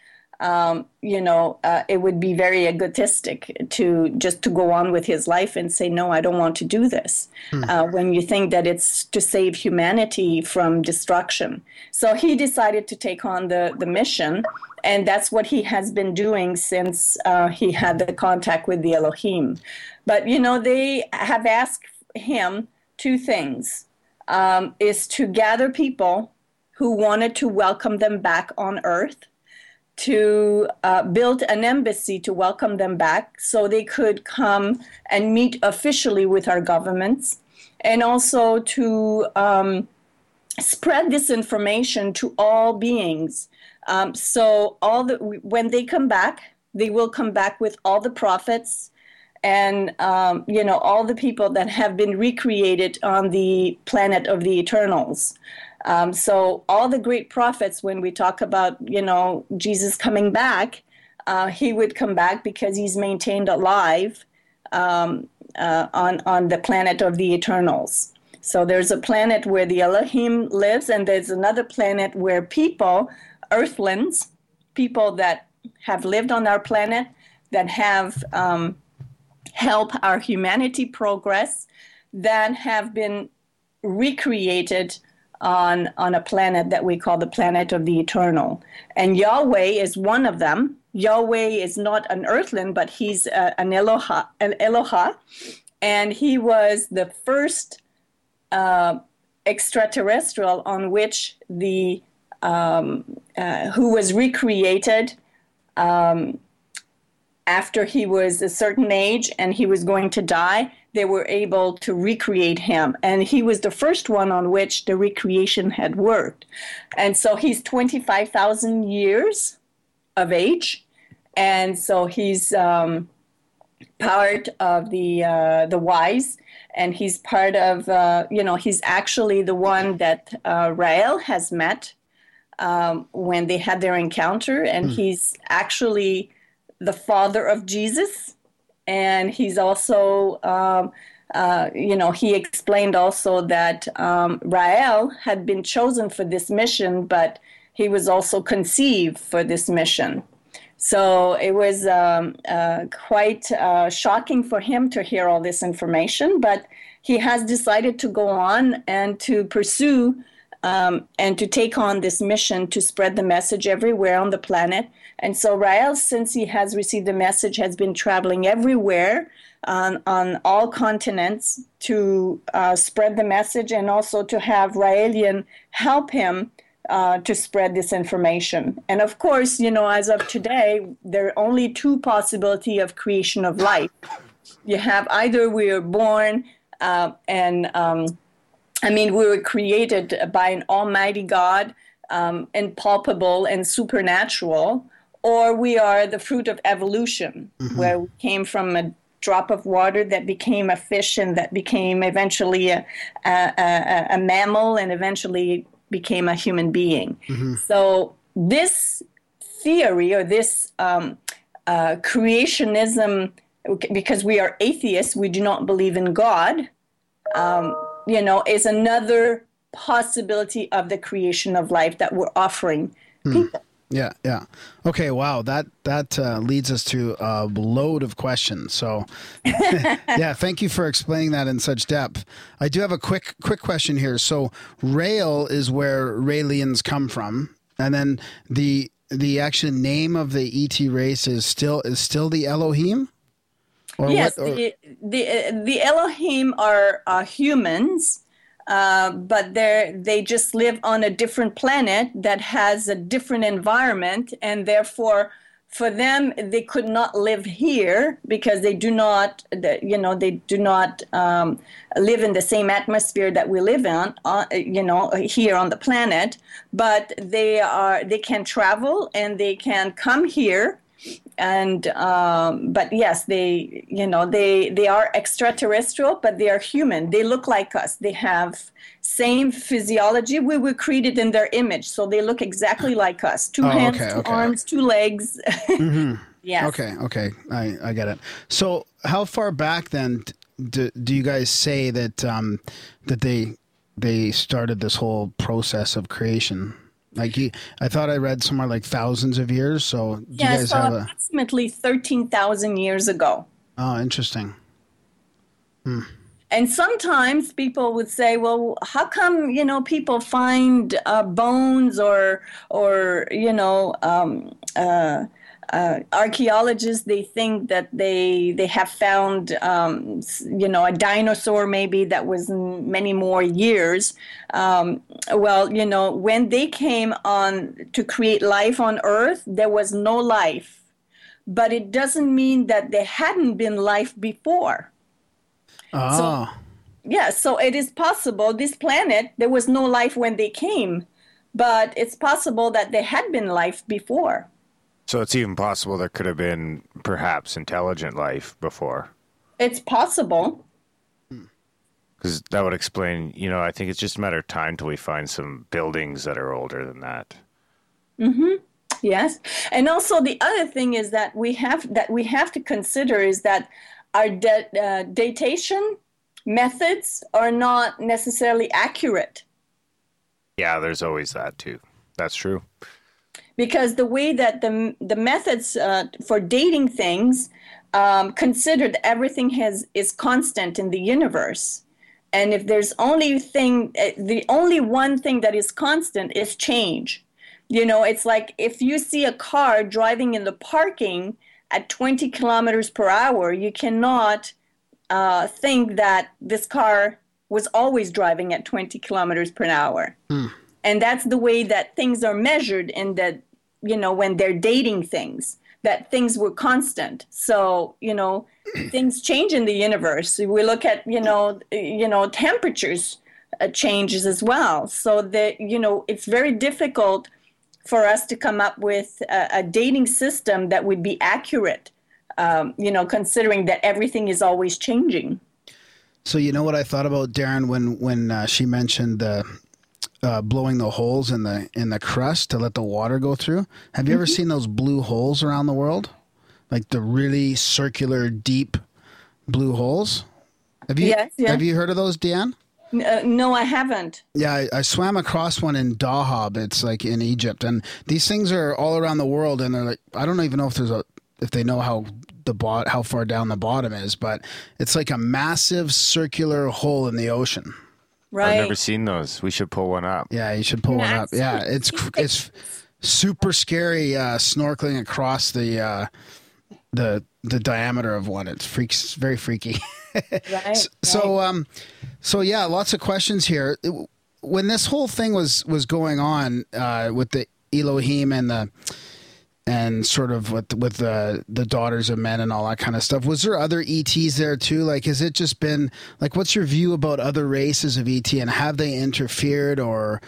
um, you know, uh, it would be very egotistic to just to go on with his life and say, no, I don't want to do this. Uh, when you think that it's to save humanity from destruction. So he decided to take on the, the mission, and that's what he has been doing since uh, he had the contact with the Elohim. But, you know, they have asked him two things, um, is to gather people who wanted to welcome them back on earth to uh, build an embassy to welcome them back so they could come and meet officially with our governments and also to um, spread this information to all beings. Um, so all the when they come back they will come back with all the prophets and um, you know all the people that have been recreated on the planet of the eternals um, so all the great prophets, when we talk about you know Jesus coming back, uh, he would come back because he's maintained alive um, uh, on on the planet of the Eternals. So there's a planet where the Elohim lives, and there's another planet where people, Earthlings, people that have lived on our planet, that have um, helped our humanity progress, that have been recreated on, on a planet that we call the planet of the eternal. And Yahweh is one of them. Yahweh is not an earthling, but he's uh, an Eloha, an Eloha, and he was the first uh, extraterrestrial on which the um, uh, who was recreated um, after he was a certain age and he was going to die they were able to recreate him. And he was the first one on which the recreation had worked. And so he's 25,000 years of age. And so he's um, part of the, uh, the wise. And he's part of, uh, you know, he's actually the one that uh, Rael has met um, when they had their encounter. And he's actually the father of Jesus and he's also um, uh, you know he explained also that um, rael had been chosen for this mission but he was also conceived for this mission so it was um, uh, quite uh, shocking for him to hear all this information but he has decided to go on and to pursue um, and to take on this mission to spread the message everywhere on the planet. And so Rael, since he has received the message, has been traveling everywhere on, on all continents to uh, spread the message and also to have Raelian help him uh, to spread this information. And of course, you know, as of today, there are only two possibility of creation of life. You have either we are born uh, and um, I mean, we were created by an almighty God, um, and supernatural, or we are the fruit of evolution, where we came from a drop of water that became a fish and that became eventually a, a, a, a mammal and eventually became a human being. So, this theory or this um, uh, creationism, because we are atheists, we do not believe in God. Um, you know, is another possibility of the creation of life that we're offering people. Yeah, yeah. Okay, wow. That that uh, leads us to a load of questions. So, yeah, thank you for explaining that in such depth. I do have a quick quick question here. So, Rael is where Raelians come from, and then the the actual name of the ET race is still is still the Elohim. Or yes, what, or? the the the Elohim are uh, humans uh, but they they just live on a different planet that has a different environment, and therefore, for them, they could not live here because they do not, you know, they do not um, live in the same atmosphere that we live in, uh, you know, here on the planet. But they are they can travel and they can come here and um, but yes they you know they they are extraterrestrial but they are human. They look like us. They have same physiology. We were created in their image so they look exactly like us. Two oh, hands okay, two okay. arms two legs. Mm-hmm. yes. Okay okay. I i get it. So how far back then do, do you guys say that um that they they started this whole process of creation like he, I thought I read somewhere like thousands of years. So do yeah, you guys so have approximately a... thirteen thousand years ago. Oh, interesting. Hmm. And sometimes people would say, "Well, how come you know people find uh, bones or or you know?" Um, uh, uh, archaeologists they think that they they have found um, you know a dinosaur maybe that was many more years. Um, well you know when they came on to create life on earth there was no life. But it doesn't mean that there hadn't been life before. Oh. so yeah so it is possible this planet there was no life when they came. But it's possible that there had been life before so it's even possible there could have been perhaps intelligent life before. It's possible. Because that would explain, you know, I think it's just a matter of time till we find some buildings that are older than that. Mm-hmm. Yes, and also the other thing is that we have that we have to consider is that our de- uh, datation methods are not necessarily accurate. Yeah, there's always that too. That's true because the way that the the methods uh, for dating things um, considered everything has is constant in the universe. And if there's only thing eh, the only one thing that is constant is change. You know it's like if you see a car driving in the parking at 20 kilometers per hour you cannot uh, think that this car was always driving at 20 kilometers per hour. Mm and that's the way that things are measured in that you know when they're dating things that things were constant. So you know things change in the universe. We look at you know you know temperatures uh, changes as well. So that you know it's very difficult for us to come up with a, a dating system that would be accurate um, you know considering that everything is always changing. So you know what I thought about Darren when when uh, she mentioned the uh, blowing the holes in the in the crust to let the water go through. Have you mm-hmm. ever seen those blue holes around the world? Like the really circular, deep blue holes. Have you yes, yeah. have you heard of those, Diane? Uh, no, I haven't. Yeah, I, I, swam across one in Dahab. It's like in Egypt, and these things are all around the world. And they're like, I don't even know if there's a if they know how the bot how far down the bottom is, but it's like a massive circular hole in the ocean. Right. I've never seen those. We should pull one up. Yeah, you should pull one up. Yeah, it's it's super scary uh, snorkeling across the uh, the the diameter of one. It's freaks very freaky. right, so right. um so yeah, lots of questions here. When this whole thing was was going on uh, with the Elohim and the and sort of with with the the daughters of men and all that kind of stuff. Was there other ETs there too? Like, has it just been like, what's your view about other races of ET and have they interfered or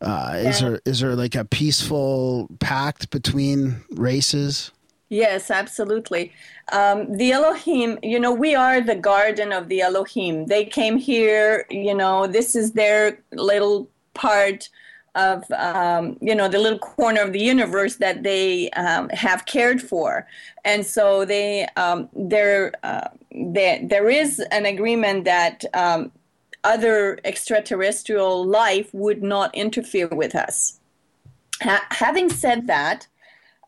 uh, yeah. is there is there like a peaceful pact between races? Yes, absolutely. Um, the Elohim, you know, we are the garden of the Elohim. They came here, you know, this is their little part of um, you know the little corner of the universe that they um, have cared for, and so they um, there uh, there there is an agreement that um, other extraterrestrial life would not interfere with us. Ha- having said that,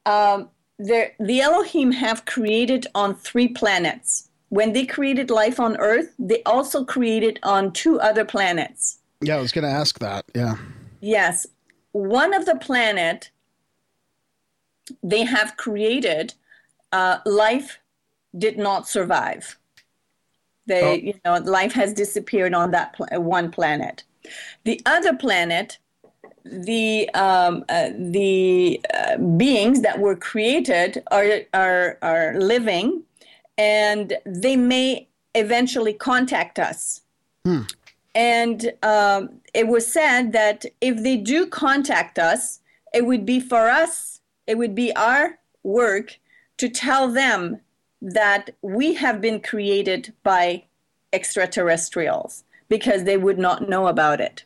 um, the, the Elohim have created on three planets. When they created life on Earth, they also created on two other planets. Yeah, I was going to ask that. Yeah. Yes, one of the planet they have created, uh, life did not survive. They, Oh. you know, life has disappeared on that pl- one planet. The other planet, the um, uh, the uh, beings that were created are are are living, and they may eventually contact us. And um, it was said that if they do contact us, it would be for us, it would be our work to tell them that we have been created by extraterrestrials because they would not know about it.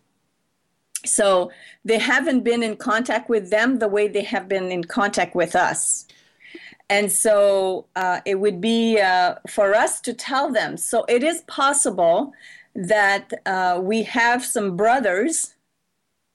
So they haven't been in contact with them the way they have been in contact with us. And so uh, it would be uh, for us to tell them. So it is possible that uh, we have some brothers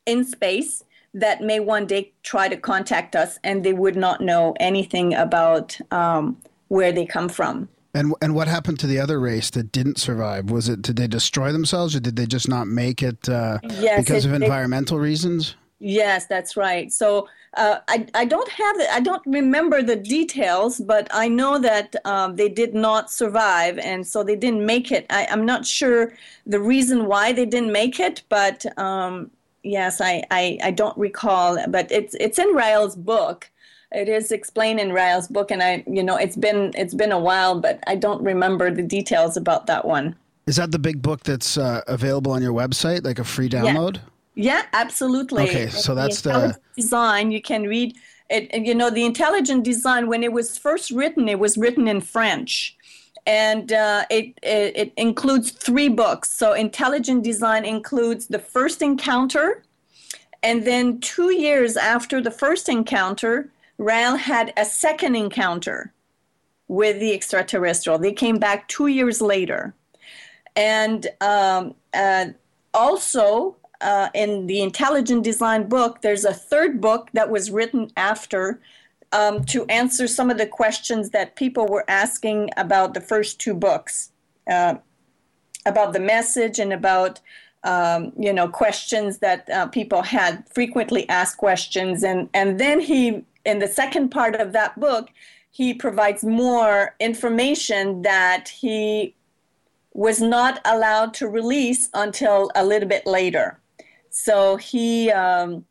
in space that may one day try to contact us and they would not know anything about um, where they come from. And and what happened to the other race that didn't survive? Was it did they destroy themselves or did they just not make it uh, Yes, because it- of environmental reasons? Yes, that's right. So uh, I, I don't have the, I don't remember the details, but I know that um, they did not survive, and so they didn't make it. I, I'm not sure the reason why they didn't make it, but um, yes, I, I, I don't recall. But it's it's in Rael's book. It is explained in Rael's book, and I you know it's been it's been a while, but I don't remember the details about that one. Is that the big book that's uh, available on your website, like a free download? Yeah, absolutely. Okay, so that's the- intelligent design. You can read it. and, You know, the intelligent design when it was first written, it was written in French, and uh, it, it it includes three books. So, intelligent design includes the first encounter, and then two years after the first encounter, Rael had a second encounter with the extraterrestrial. They came back two years later. And um, uh, also, uh, in the intelligent design book, there's a third book that was written after um, to answer some of the questions that people were asking about the first two books, uh, about the message and about um, you know questions that uh, people had frequently asked questions, and and then he in the second part of that book he provides more information that he was not allowed to release until a little bit later. So he um,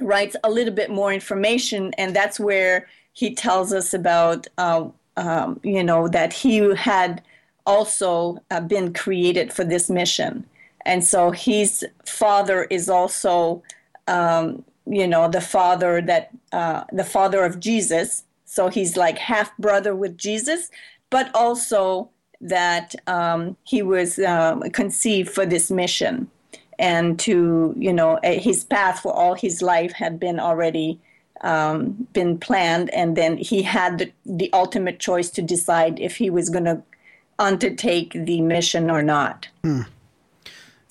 writes a little bit more information, and that's where he tells us about, uh, um, you know, that he had also uh, been created for this mission. And so his father is also, um, you know, the father that, uh, the father of Jesus. So he's like half brother with Jesus, but also that um, he was um, conceived for this mission and to you know eh, his path for all his life had been already um, been planned and then he had the, the ultimate choice to decide if he was going to undertake the mission or not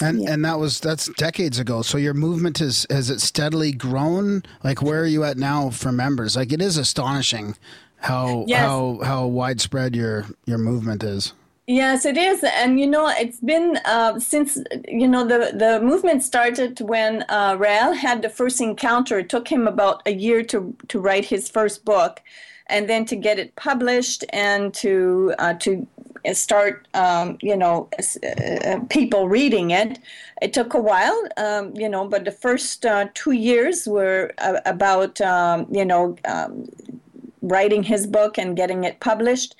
And and that was that's decades ago. So your movement is has it steadily grown? Like where are you at now for members? Like it is astonishing how Yes. how how widespread your your movement is. Yes, it is, and you know, it's been uh, since you know the the movement started when uh, Rael had the first encounter. It took him about a year to to write his first book, and then to get it published and to uh, to start, um, you know, uh, people reading it. It took a while, um, you know, but the first uh, two years were uh, about um, you know um, writing his book and getting it published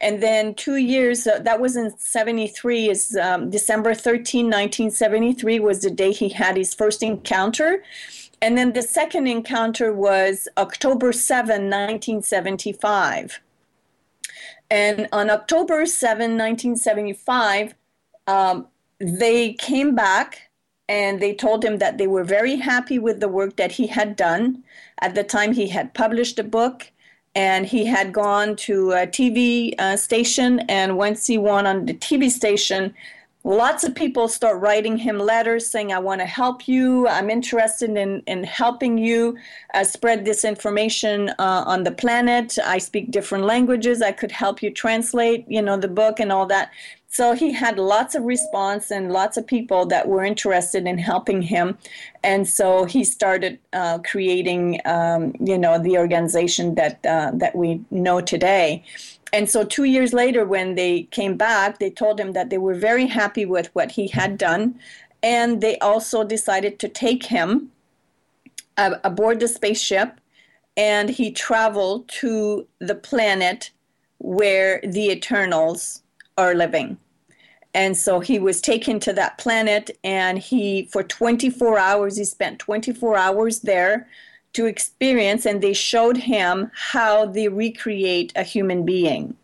and then two years uh, that was in 73 is um, december 13 1973 was the day he had his first encounter. And then the second encounter was october 7 1975 and on october 7 1975 um, they came back and they told him that they were very happy with the work that he had done. At the time he had published a book and he had gone to a TV uh, station. And once he went on the TV station, lots of people start writing him letters saying, I want to help you. I'm interested in, in helping you uh, spread this information uh, on the planet. I speak different languages. I could help you translate, you know, the book and all that. So he had lots of response and lots of people that were interested in helping him. And so he started uh, creating, um, you know, the organization that, uh, that we know today. And so, two years later, when they came back, they told him that they were very happy with what he had done. And they also decided to take him uh, aboard the spaceship. And he traveled to the planet where the Eternals are living. And so he was taken to that planet, and he, for 24 hours, he spent 24 hours there to experience, and they showed him how they recreate a human being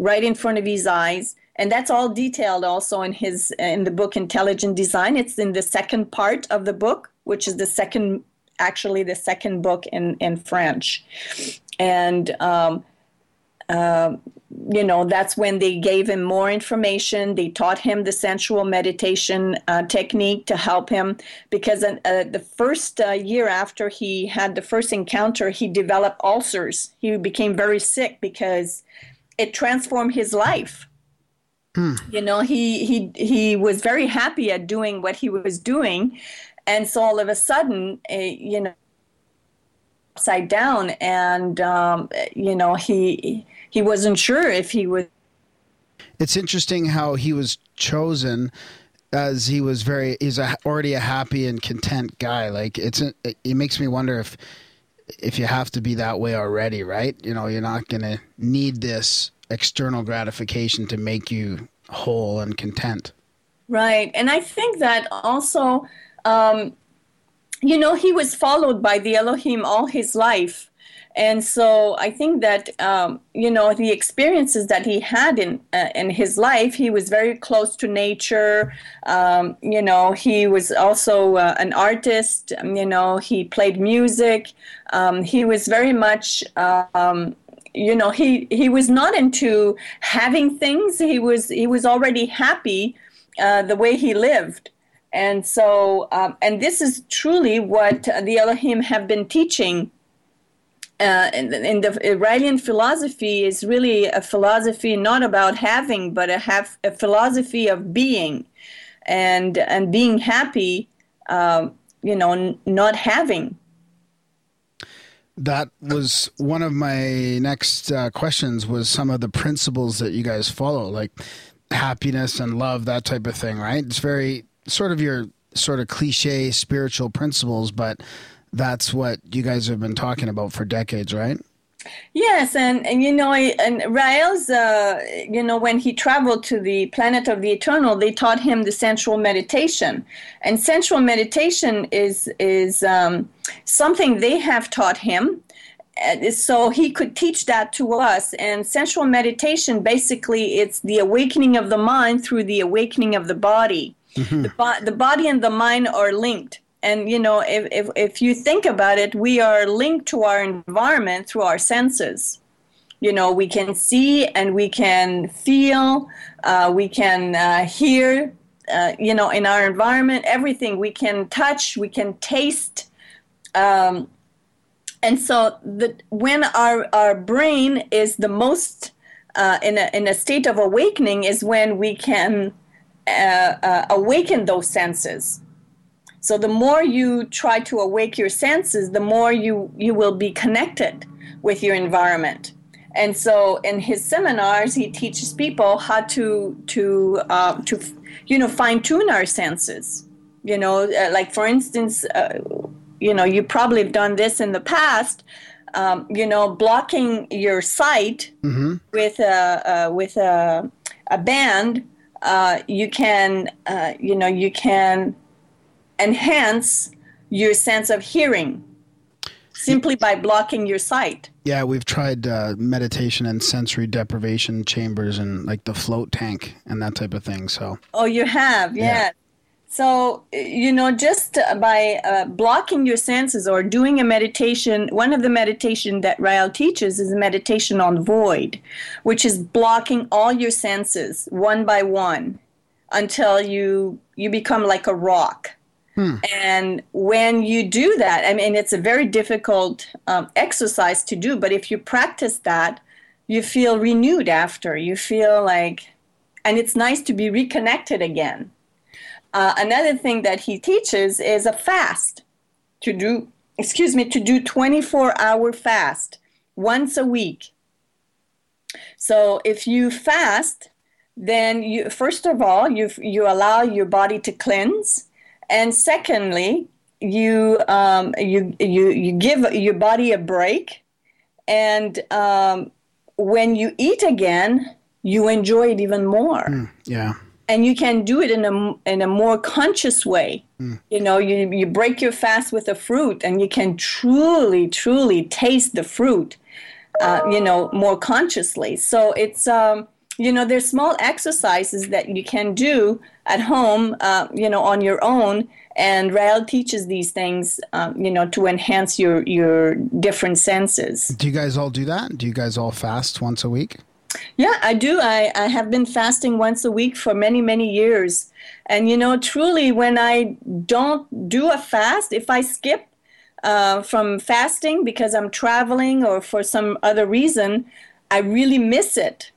right in front of his eyes. And that's all detailed also in his in the book Intelligent Design. It's in the second part of the book, which is the second, actually the second book in in French, and. Um, uh, you know, that's when they gave him more information. They taught him the sensual meditation uh, technique to help him because uh, the first uh, year after he had the first encounter, he developed ulcers. He became very sick because it transformed his life. Hmm. You know, he he he was very happy at doing what he was doing, and so all of a sudden, uh, you know, upside down, and um, you know he he wasn't sure if he would. It's interesting how he was chosen as he was very he's a, already a happy and content guy. Like it's it makes me wonder if if you have to be that way already right? You know you're not going to need this external gratification to make you whole and content. Right. And i think that also um, you know he was followed by the elohim all his life and so I think that um, you know the experiences that he had in uh, in his life, he was very close to nature. Um, you know, he was also uh, an artist. You know, he played music. Um, he was very much. Um, you know, he he was not into having things. He was he was already happy uh, the way he lived. And so, um, and this is truly what the Elohim have been teaching uh, in, the Raelian philosophy is really a philosophy not about having, but a have a philosophy of being, and and being happy. Um, you know, n- not having. That was one of my next uh, questions. Was some of the principles that you guys follow, like happiness and love, that type of thing, right? It's very sort of your sort of cliche spiritual principles, but that's what you guys have been talking about for decades, right? Yes, and, and you know, and Rael's, uh, you know, when he traveled to the planet of the eternal, they taught him the sensual meditation, and sensual meditation is is um, something they have taught him, so he could teach that to us. And sensual meditation, basically, it's the awakening of the mind through the awakening of the body. Mm-hmm. The, bo- the body and the mind are linked and you know if, if, if you think about it we are linked to our environment through our senses. You know we can see and we can feel uh, we can uh, hear uh, you know in our environment everything we can touch we can taste. Um, and so the, when our, our brain is the most uh, in, a, in a state of awakening is when we can uh, uh, awaken those senses so the more you try to awake your senses, the more you, you will be connected with your environment. And so in his seminars, he teaches people how to to uh, to you know fine tune our senses. You know, uh, like for instance, uh, you know, you probably have done this in the past. Um, you know, blocking your sight mm-hmm. with a uh, with a a band, uh, you can uh, you know you can enhance your sense of hearing simply by blocking your sight. Yeah, we've tried uh, meditation and sensory deprivation chambers and like the float tank and that type of thing. So. Oh, you have, yeah. yeah. So, you know, just by uh, blocking your senses or doing a meditation, one of the meditation that Rael teaches is a meditation on void, which is blocking all your senses one by one until you you become like a rock. And when you do that, I mean, it's a very difficult um, exercise to do, but if you practice that, you feel renewed after. You feel like, and it's nice to be reconnected again. Uh, another thing that he teaches is a fast to do, excuse me, to do 24 hour fast once a week. So if you fast, then you first of all you you allow your body to cleanse, and secondly you um, you you you give your body a break, and um, when you eat again, you enjoy it even more Yeah. and you can do it in a in a more conscious way. You know, you you break your fast with a fruit, and you can truly, truly taste the fruit. Uh, you know, more consciously. So it's um, you know, there's small exercises that you can do at home. Uh, you know, on your own. And Rael teaches these things, um, you know, to enhance your your different senses. Do you guys all do that? Do you guys all fast once a week? Yeah, I do. I, I have been fasting once a week for many, many years. And, you know, truly, when I don't do a fast, if I skip uh, from fasting because I'm traveling or for some other reason, I really miss it.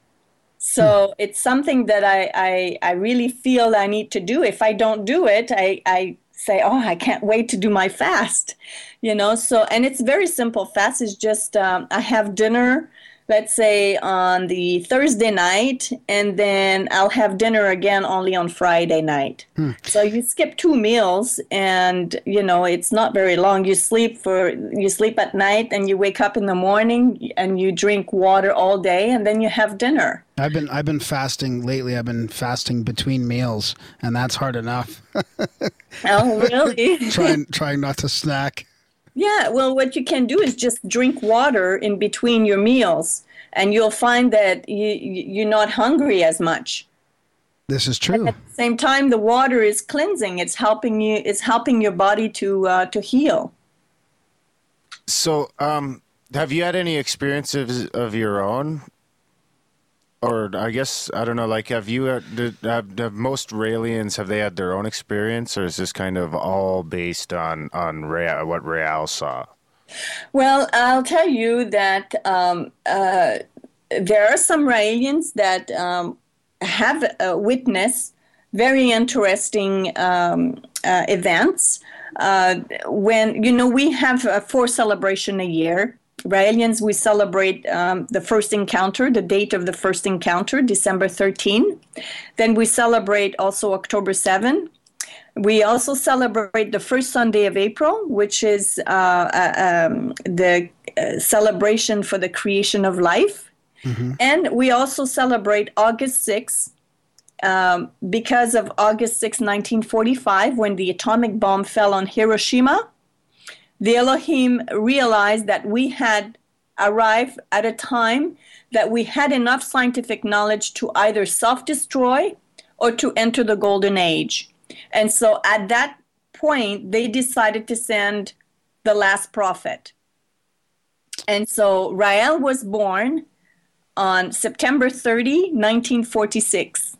So it's something that I, I, I really feel I need to do. If I don't do it, I, I say, oh, I can't wait to do my fast. You know, so, and it's very simple. Fast is just, um, I have dinner let's say on the Thursday night, and then I'll have dinner again only on Friday night. Hmm. So you skip two meals, and you know it's not very long. You sleep for you sleep at night, and you wake up in the morning, and you drink water all day, and then you have dinner. I've been I've been fasting lately. I've been fasting between meals, and that's hard enough. Oh, really? trying trying not to snack. Yeah, well, what you can do is just drink water in between your meals, and you'll find that you, you- you're not hungry as much. This is true. At the same time, the water is cleansing. It's helping you. It's helping your body to uh, to heal. So, um, have you had any experiences of your own? Or I guess I don't know. Like, have you? uh, Did, have, have most Raelians have they had their own experience, or is this kind of all based on on Rea, what Rael saw? Well, I'll tell you that um, uh, there are some Raelians that um, have uh, witnessed very interesting um, uh, events. Uh, when you know we have a four celebration a year. Raelians, we celebrate um, the first encounter, the date of the first encounter, December 13. Then we celebrate also October 7. We also celebrate the first Sunday of April, which is uh, uh, um, the uh, celebration for the creation of life. And we also celebrate August 6th um, because of August 6, 1945, when the atomic bomb fell on Hiroshima. The Elohim realized that we had arrived at a time that we had enough scientific knowledge to either self destroy or to enter the golden age. And so at that point, they decided to send the last prophet. And so Rael was born on September 30, 1946.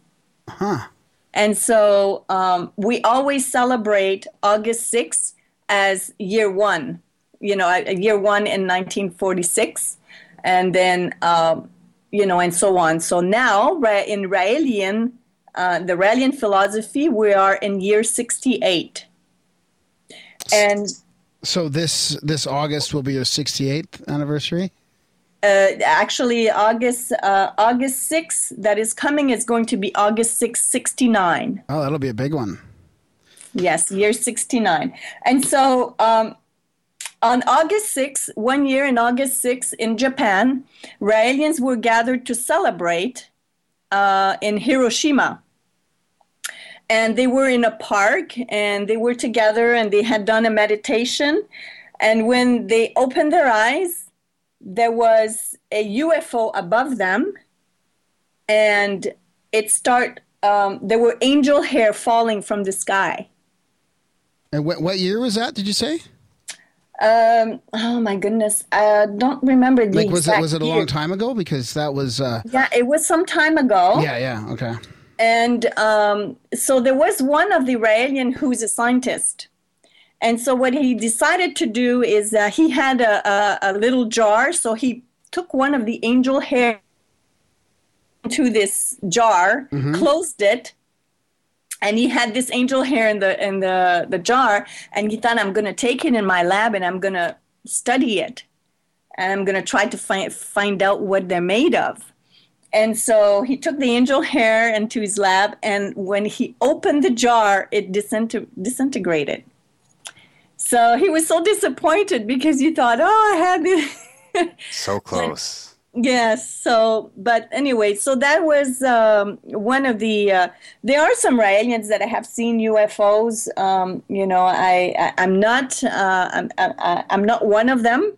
Huh. And so um, we always celebrate August 6th as year one, you know, year one in 1946. And then, um, you know, and so on. So now in Raelian, uh, the Raelian philosophy, we are in year 68. And So this this August will be your 68th anniversary. uh, actually, August uh, August 6th that is coming is going to be August 6, 69. Oh, that'll be a big one. Yes, year 69. And so um, on August 6th, one year in August 6th in Japan, Raelians were gathered to celebrate uh, in Hiroshima. And they were in a park and they were together and they had done a meditation. And when they opened their eyes, there was a UFO above them and it start um, there were angel hair falling from the sky. And what what year was that? Did you say? Um, oh my goodness, I don't remember the Like was it was it a year. long time ago? Because that was uh Yeah, it was some time ago. yeah yeah okay. And um, so there was one of the Raelian who's a scientist. And so what he decided to do is uh, he had a, a, a little jar. So he took one of the angel hair into this jar, closed it, and he had this angel hair in the in the the jar. And he thought, I'm going to take it in my lab and I'm going to study it, and I'm going to try to find find out what they're made of. And so he took the angel hair into his lab, and when he opened the jar, it disinte- disintegrated. So he was so disappointed because he thought, oh, I had this. So close. Yes. So, but anyway, so that was um, one of the. Uh, there are some Raelians that I have seen UFOs. Um, you know, I, I I'm not uh, I'm I, I'm not one of them.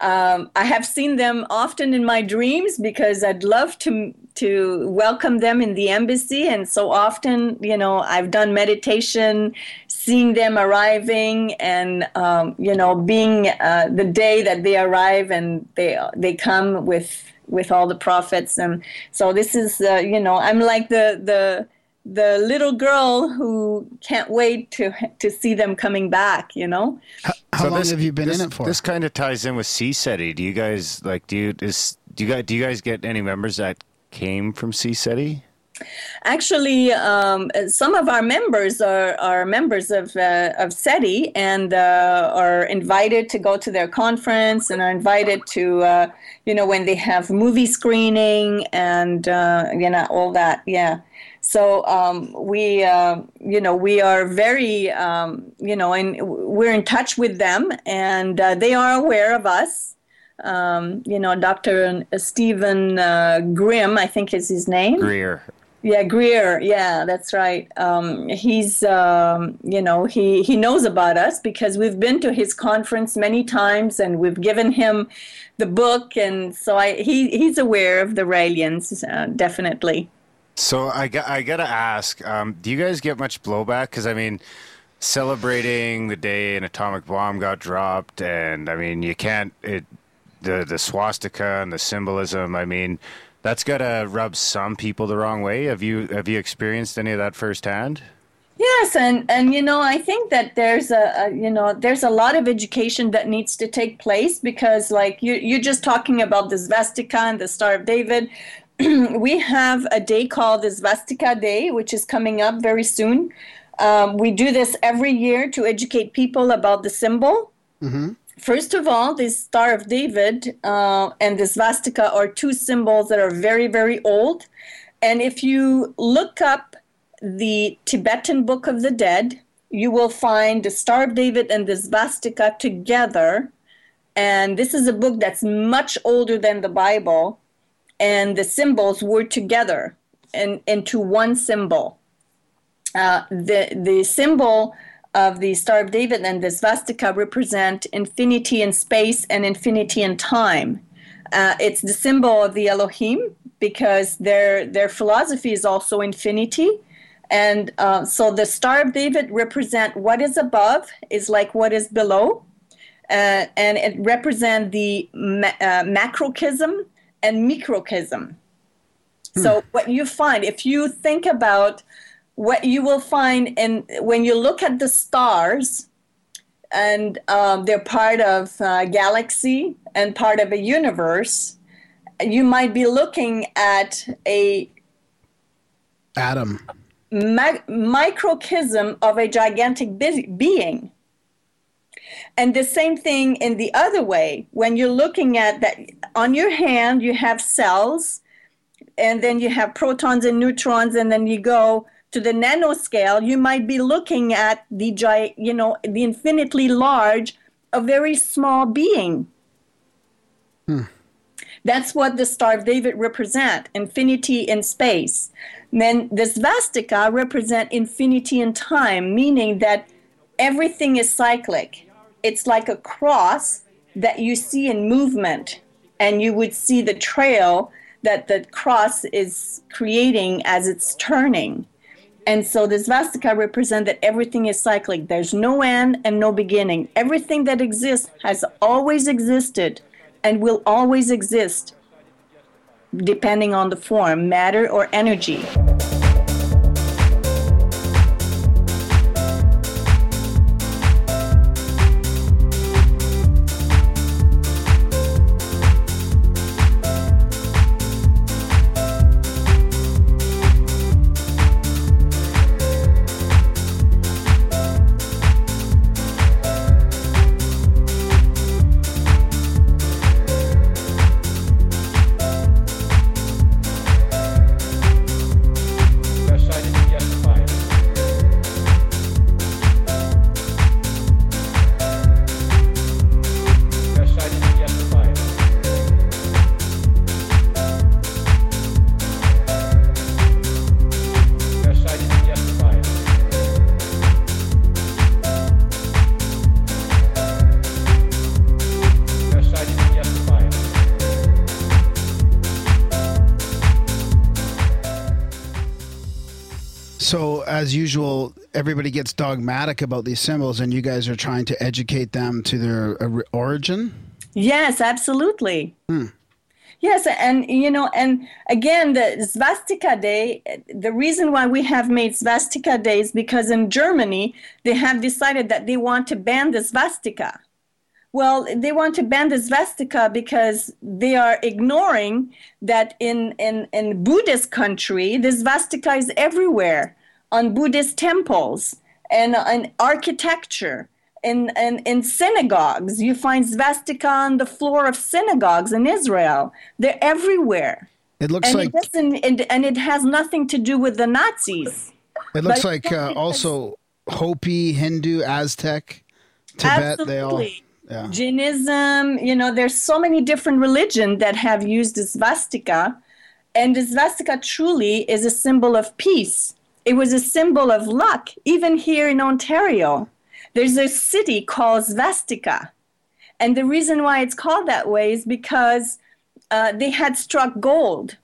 Um, I have seen them often in my dreams because I'd love to to welcome them in the embassy, and so often, you know, I've done meditation, seeing them arriving, and um, you know, being uh, the day that they arrive and they they come with with all the prophets, and so this is, uh, you know, I'm like the the the little girl who can't wait to to see them coming back, you know. How long this- have you been this, in it for? This kind of ties in with CSETI. Do you guys like? Do you is do you guys do you guys get any members that came from CSETI? Actually, um, some of our members are, are members of, uh, of SETI and uh, are invited to go to their conference and are invited to, uh, you know, when they have movie screening and, uh, you know, all that. Yeah. So um, we, uh, you know, we are very, um, you know, and we're in touch with them and uh, they are aware of us. Um, you know, Dr. Steven uh, Grimm, I think is his name. Greer. Yeah, Greer. Yeah, that's right. Um, he's, um, you know, he, he knows about us because we've been to his conference many times and we've given him the book. And so I, he, he's aware of the Raelians, uh, definitely. So I got I gotta ask, um, do you guys get much blowback? Because I mean, celebrating the day an atomic bomb got dropped, and I mean, you can't it the the swastika and the symbolism. I mean, that's gotta rub some people the wrong way. Have you have you experienced any of that firsthand? Yes, and and you know, I think that there's a, a you know there's a lot of education that needs to take place because like you you're just talking about the Svastika and the Star of David. we have a day called the Svastika Day, which is coming up very soon. Um, we do this every year to educate people about the symbol. First of all, the Star of David uh, and the swastika are two symbols that are very, very old. And if you look up the Tibetan Book of the Dead, you will find the Star of David and the swastika together. And this is a book that's much older than the Bible. And the symbols were together and into one symbol. Uh, the the symbol of the Star of David and the swastika represent infinity in space and infinity in time. Uh, it's the symbol of the Elohim because their their philosophy is also infinity, and uh, so the Star of David represent what is above is like what is below, uh, and it represent the ma- uh, macrochism and microchism. So what you find if you think about what you will find in when you look at the stars and um, they're part of a galaxy and part of a universe you might be looking at a atom. Mi- microchism of a gigantic be- being. And the same thing in the other way when you're looking at that on your hand you have cells and then you have protons and neutrons and then you go to the nanoscale you might be looking at the gi- you know the infinitely large a very small being. Hmm. That's what the star of david represent infinity in space. Then the svastika represent infinity in time meaning that everything is cyclic. It's like a cross that you see in movement and you would see the trail that the cross is creating as it's turning and so the svastika represent that everything is cyclic there's no end and no beginning everything that exists has always existed and will always exist depending on the form, matter or energy. As usual, everybody gets dogmatic about these symbols, and you guys are trying to educate them to their origin. Yes, absolutely. Hmm. Yes, and you know, and again, the Swastika Day, the reason why we have made Swastika Day is because in Germany, they have decided that they want to ban the swastika. Well, they want to ban the swastika because they are ignoring that in, in, in Buddhist country, the swastika is everywhere on Buddhist temples and, on architecture. In, in, in synagogues, you find swastika on the floor of synagogues in Israel. They're everywhere. It looks and like it doesn't, and, and it has nothing to do with the Nazis. it looks but- like uh, also Hopi, Hindu, Aztec, Tibet. They all. Yeah. Jainism, you know, there's so many different religions that have used the swastika. And the swastika truly is a symbol of peace. It was a symbol of luck, even here in Ontario. There's a city called Svastika. And the reason why it's called that way is because uh, they had struck gold.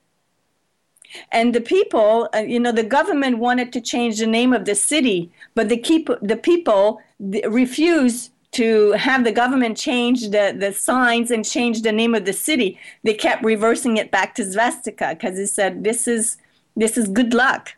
And the people, uh, you know, the government wanted to change the name of the city, but the, keep, the people th- refused to have the government change the, the signs and change the name of the city. They kept reversing it back to Svastika because they said this is this is good luck.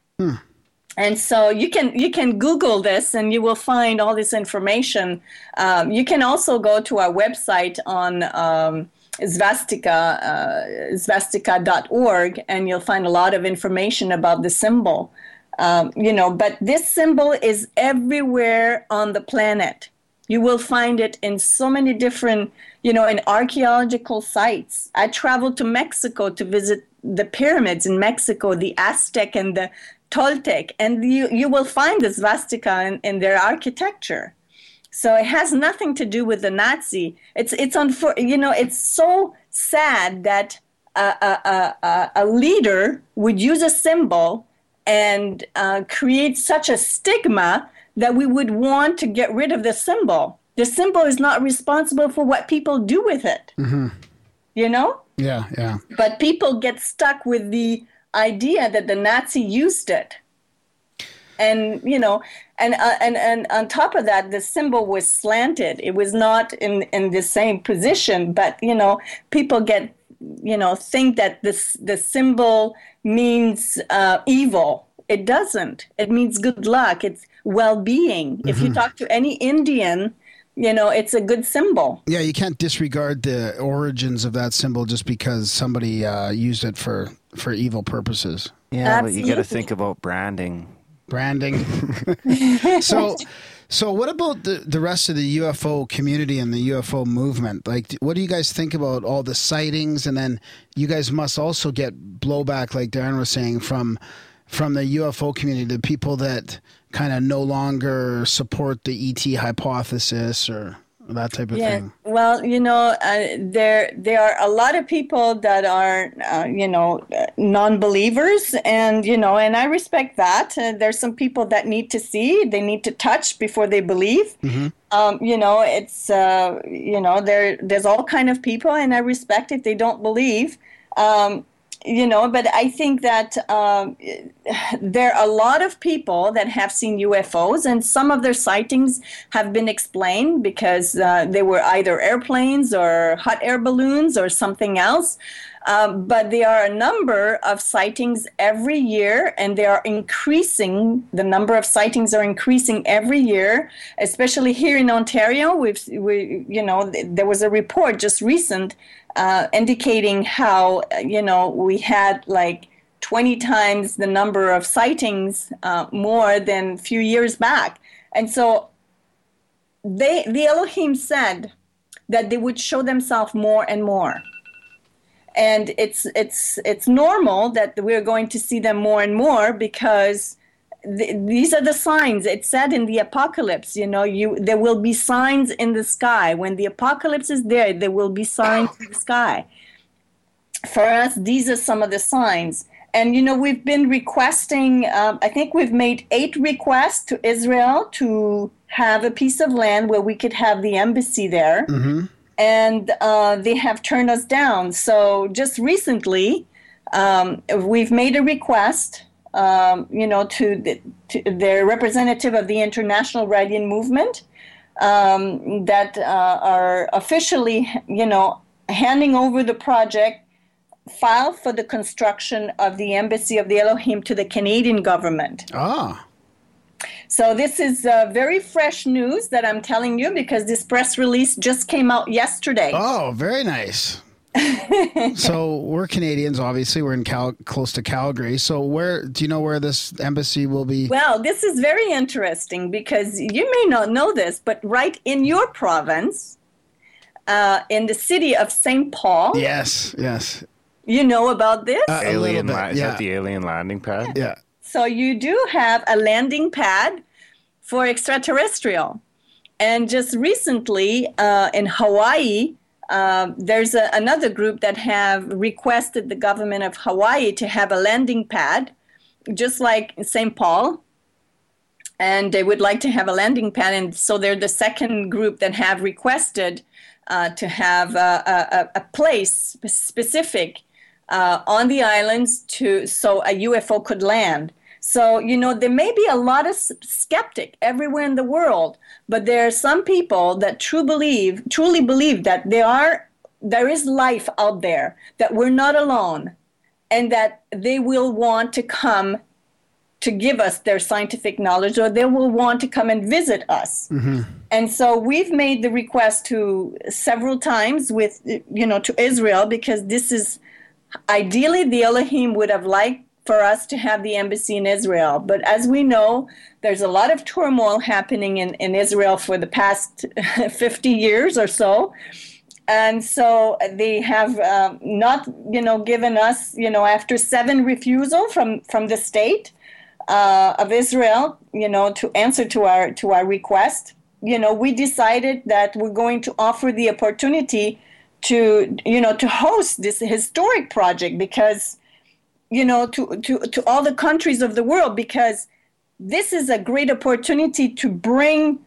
And so you can you can Google this and you will find all this information. Um, you can also go to our website on um, Svastika, uh, svastika.org, and you'll find a lot of information about the symbol. Um, you know, but this symbol is everywhere on the planet. You will find it in so many different, you know, in archaeological sites. I traveled to Mexico to visit the pyramids in Mexico, the Aztec and the Toltec, and you, you will find the swastika in, in their architecture. So it has nothing to do with the Nazi. It's it's unfor- you know it's so sad that a, a, a, a leader would use a symbol and uh, create such a stigma that we would want to get rid of the symbol. The symbol is not responsible for what people do with it. You know? Yeah, yeah. But people get stuck with the idea that the Nazi used it. And you know, and uh, and and on top of that, the symbol was slanted. It was not in in the same position. But you know, people get you know think that this the symbol means uh, evil. It doesn't. It means good luck. It's well-being. If you talk to any Indian, you know, it's a good symbol. Yeah, you can't disregard the origins of that symbol just because somebody uh, used it for for evil purposes. Yeah, but you got to think about branding. Branding. so, so what about the the rest of the UFO community and the UFO movement? Like, what do you guys think about all the sightings? And then you guys must also get blowback, like Darren was saying, from from the UFO community, the people that kind of no longer support the ET hypothesis or that type of Yeah, thing. well, you know, uh, there there are a lot of people that are, uh, you know, non-believers, and you know, and I respect that. Uh, there's some people that need to see, they need to touch before they believe. Um, you know, it's uh, you know, there there's all kind of people, and I respect if they don't believe. Um, you know, but I think that um, there are a lot of people that have seen UFOs, and some of their sightings have been explained because uh, they were either airplanes or hot air balloons or something else. Um, but there are a number of sightings every year, and they are increasing. The number of sightings are increasing every year, especially here in Ontario. We've, we, you know, th- there was a report just recent uh, indicating how, you know, we had like 20 times the number of sightings uh, more than a few years back. And so they, the Elohim said that they would show themselves more and more and it's it's it's normal that we're going to see them more and more because th- these are the signs. It said in the apocalypse you know you there will be signs in the sky. When the apocalypse is there there will be signs in the sky. For us these are some of the signs. And you know we've been requesting um, i think we've made eight requests to israel to have a piece of land where we could have the embassy there. And uh, they have turned us down. So just recently, um, we've made a request, um, you know, to the, to the representative of the International Raelian Movement um, that uh, are officially, you know, handing over the project file for the construction of the embassy of the Elohim to the Canadian government. Ah. So this is uh, very fresh news that I'm telling you because this press release just came out yesterday. Oh, very nice. so we're Canadians, obviously. We're in Cal, close to Calgary. So where do you know where this embassy will be? Well, this is very interesting because you may not know this, but right in your province, uh, in the city of St. Paul, Yes, yes. you know about this? Uh, Alien, little la- is yeah. that the alien landing pad? Yeah. So you do have a landing pad for extraterrestrial. And just recently uh, in Hawaii, uh, there's a, another group that have requested the government of Hawaii to have a landing pad, just like St. Paul. And they would like to have a landing pad. And so they're the second group that have requested uh, to have a, a, a place specific uh, on the islands to so a UFO could land. So you know there may be a lot of skeptic everywhere in the world, but there are some people that true believe, truly believe that there are there is life out there, that we're not alone, and that they will want to come to give us their scientific knowledge, or they will want to come and visit us. Mm-hmm. And so we've made the request to several times with you know to Israel because this is ideally the Elohim would have liked for us to have the embassy in Israel. But as we know, there's a lot of turmoil happening in, in Israel for the past 50 years or so. And so they have um, not, you know, given us, you know, after seven refusal from, from the state uh, of Israel, you know, to answer to our to our request, you know, we decided that we're going to offer the opportunity to, you know, to host this historic project because you know, to, to, to all the countries of the world because this is a great opportunity to bring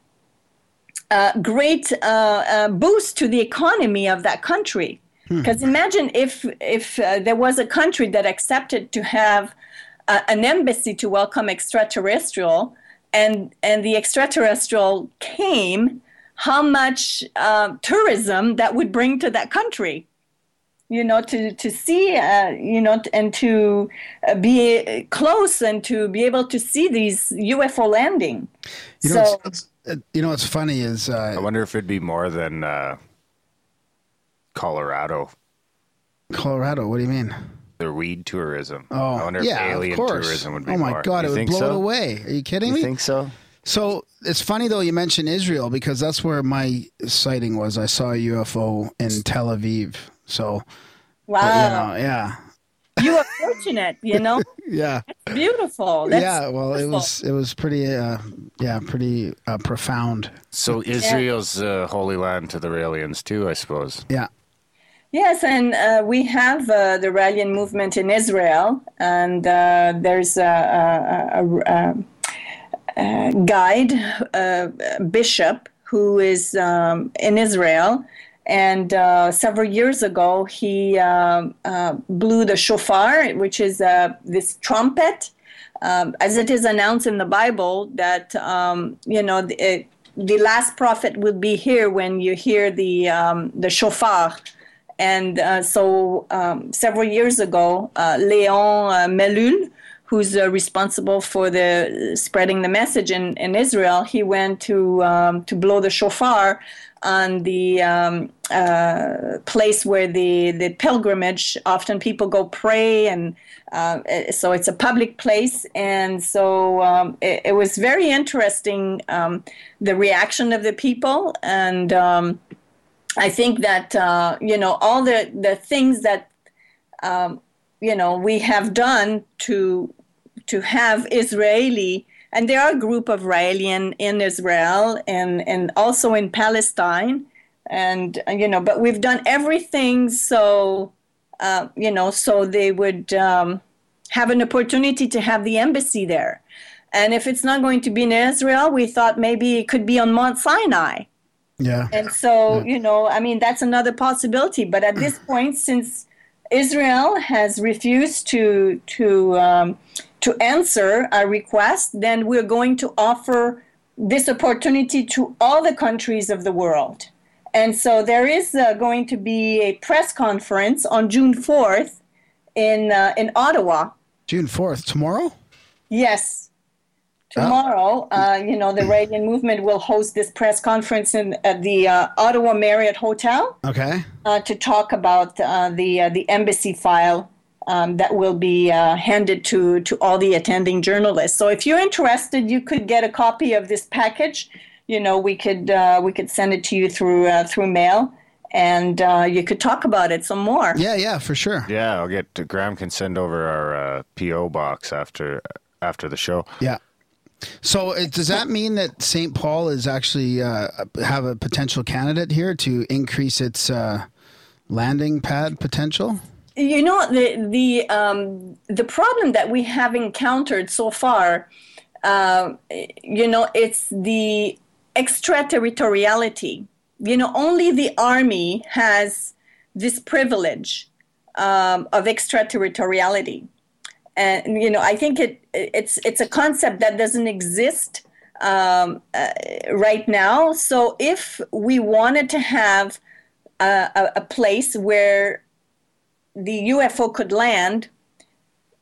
a great uh, uh, boost to the economy of that country. Because imagine if if uh, there was a country that accepted to have uh, an embassy to welcome extraterrestrial, and and the extraterrestrial came, how much uh, tourism that would bring to that country you know to to see uh, you know and to uh, be close and to be able to see these UFO landing. You know, so it's, uh, you know what's funny is I uh, wonder if it'd be more than uh, Colorado. Colorado. What do you mean? The weed tourism. Oh, I wonder yeah, if alien of course. tourism would be oh my more. god, You it would blow so? it away. Are you kidding You me? think so? So it's funny though you mentioned Israel because that's where my sighting was. I saw a UFO in Tel Aviv. So wow, you know, yeah, you are fortunate. You know, yeah, beautiful. That's yeah. Well, it was it was pretty, uh, yeah, pretty uh, profound. So Israel's uh, holy land to the aliens too, I suppose. Yeah. Yes, and uh, we have uh, the Raelian movement in Israel, and uh, there's a, a, a, a, a guide, a bishop, who is um, in Israel. And uh, several years ago, he um, uh, blew the shofar, which is uh, this trumpet, um, as it is announced in the Bible, that, um, you know, the, it, the last prophet will be here when you hear the, um, the shofar. And uh, so um, several years ago, uh, Leon uh, Melul, who's uh, responsible for the spreading the message in, in Israel, he went to um, to blow the shofar on the um, uh, place where the the pilgrimage. Often people go pray, and uh, so it's a public place. And so um, it, it, was very interesting um, the reaction of the people, and um, I think that uh, you know all the the things that um, you know we have done to to have Israeli and there are a group of Israeli in, in Israel and, and also in Palestine. And, you know, but we've done everything so, uh, you know, so they would um, have an opportunity to have the embassy there. And if it's not going to be in Israel, we thought maybe it could be on Mount Sinai. Yeah. And so, yeah. you know, I mean, that's another possibility. But at this point, since Israel has refused to to um, to answer our request, then we're going to offer this opportunity to all the countries of the world. And so there is uh, going to be a press conference on June 4th in uh, in Ottawa. June 4th, tomorrow? Yes. Tomorrow, uh, you know, the Raelian Movement will host this press conference in at the uh, Ottawa Marriott Hotel. Okay. Uh, to talk about uh, the uh, the embassy file um, that will be uh, handed to to all the attending journalists. So if you're interested, you could get a copy of this package. You know, we could uh, we could send it to you through uh, through mail, and uh, you could talk about it some more. Yeah, yeah, for sure. Yeah, I'll get Graham can send over our uh, PO box after after the show. Yeah. So it, does that mean that St. Paul is actually uh, have a potential candidate here to increase its landing pad potential? You know the the um, the problem that we have encountered so far, uh, you know, it's the extraterritoriality. You know, only the army has this privilege um, of extraterritoriality, and you know, I think it it's it's a concept that doesn't exist um, uh, right now. So if we wanted to have a, a place where the UFO could land,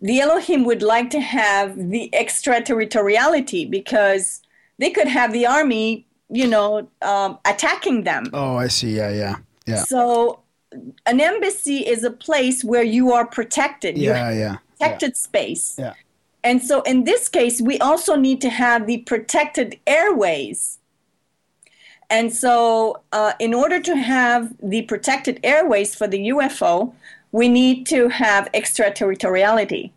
the Elohim would like to have the extraterritoriality because they could have the army, you know, um, attacking them. Oh, I see. Yeah, yeah, yeah. So an embassy is a place where you are protected. Yeah, yeah. Protected yeah. space. Yeah. And so in this case, we also need to have the protected airways. And so, uh, in order to have the protected airways for the UFO, we need to have extraterritoriality.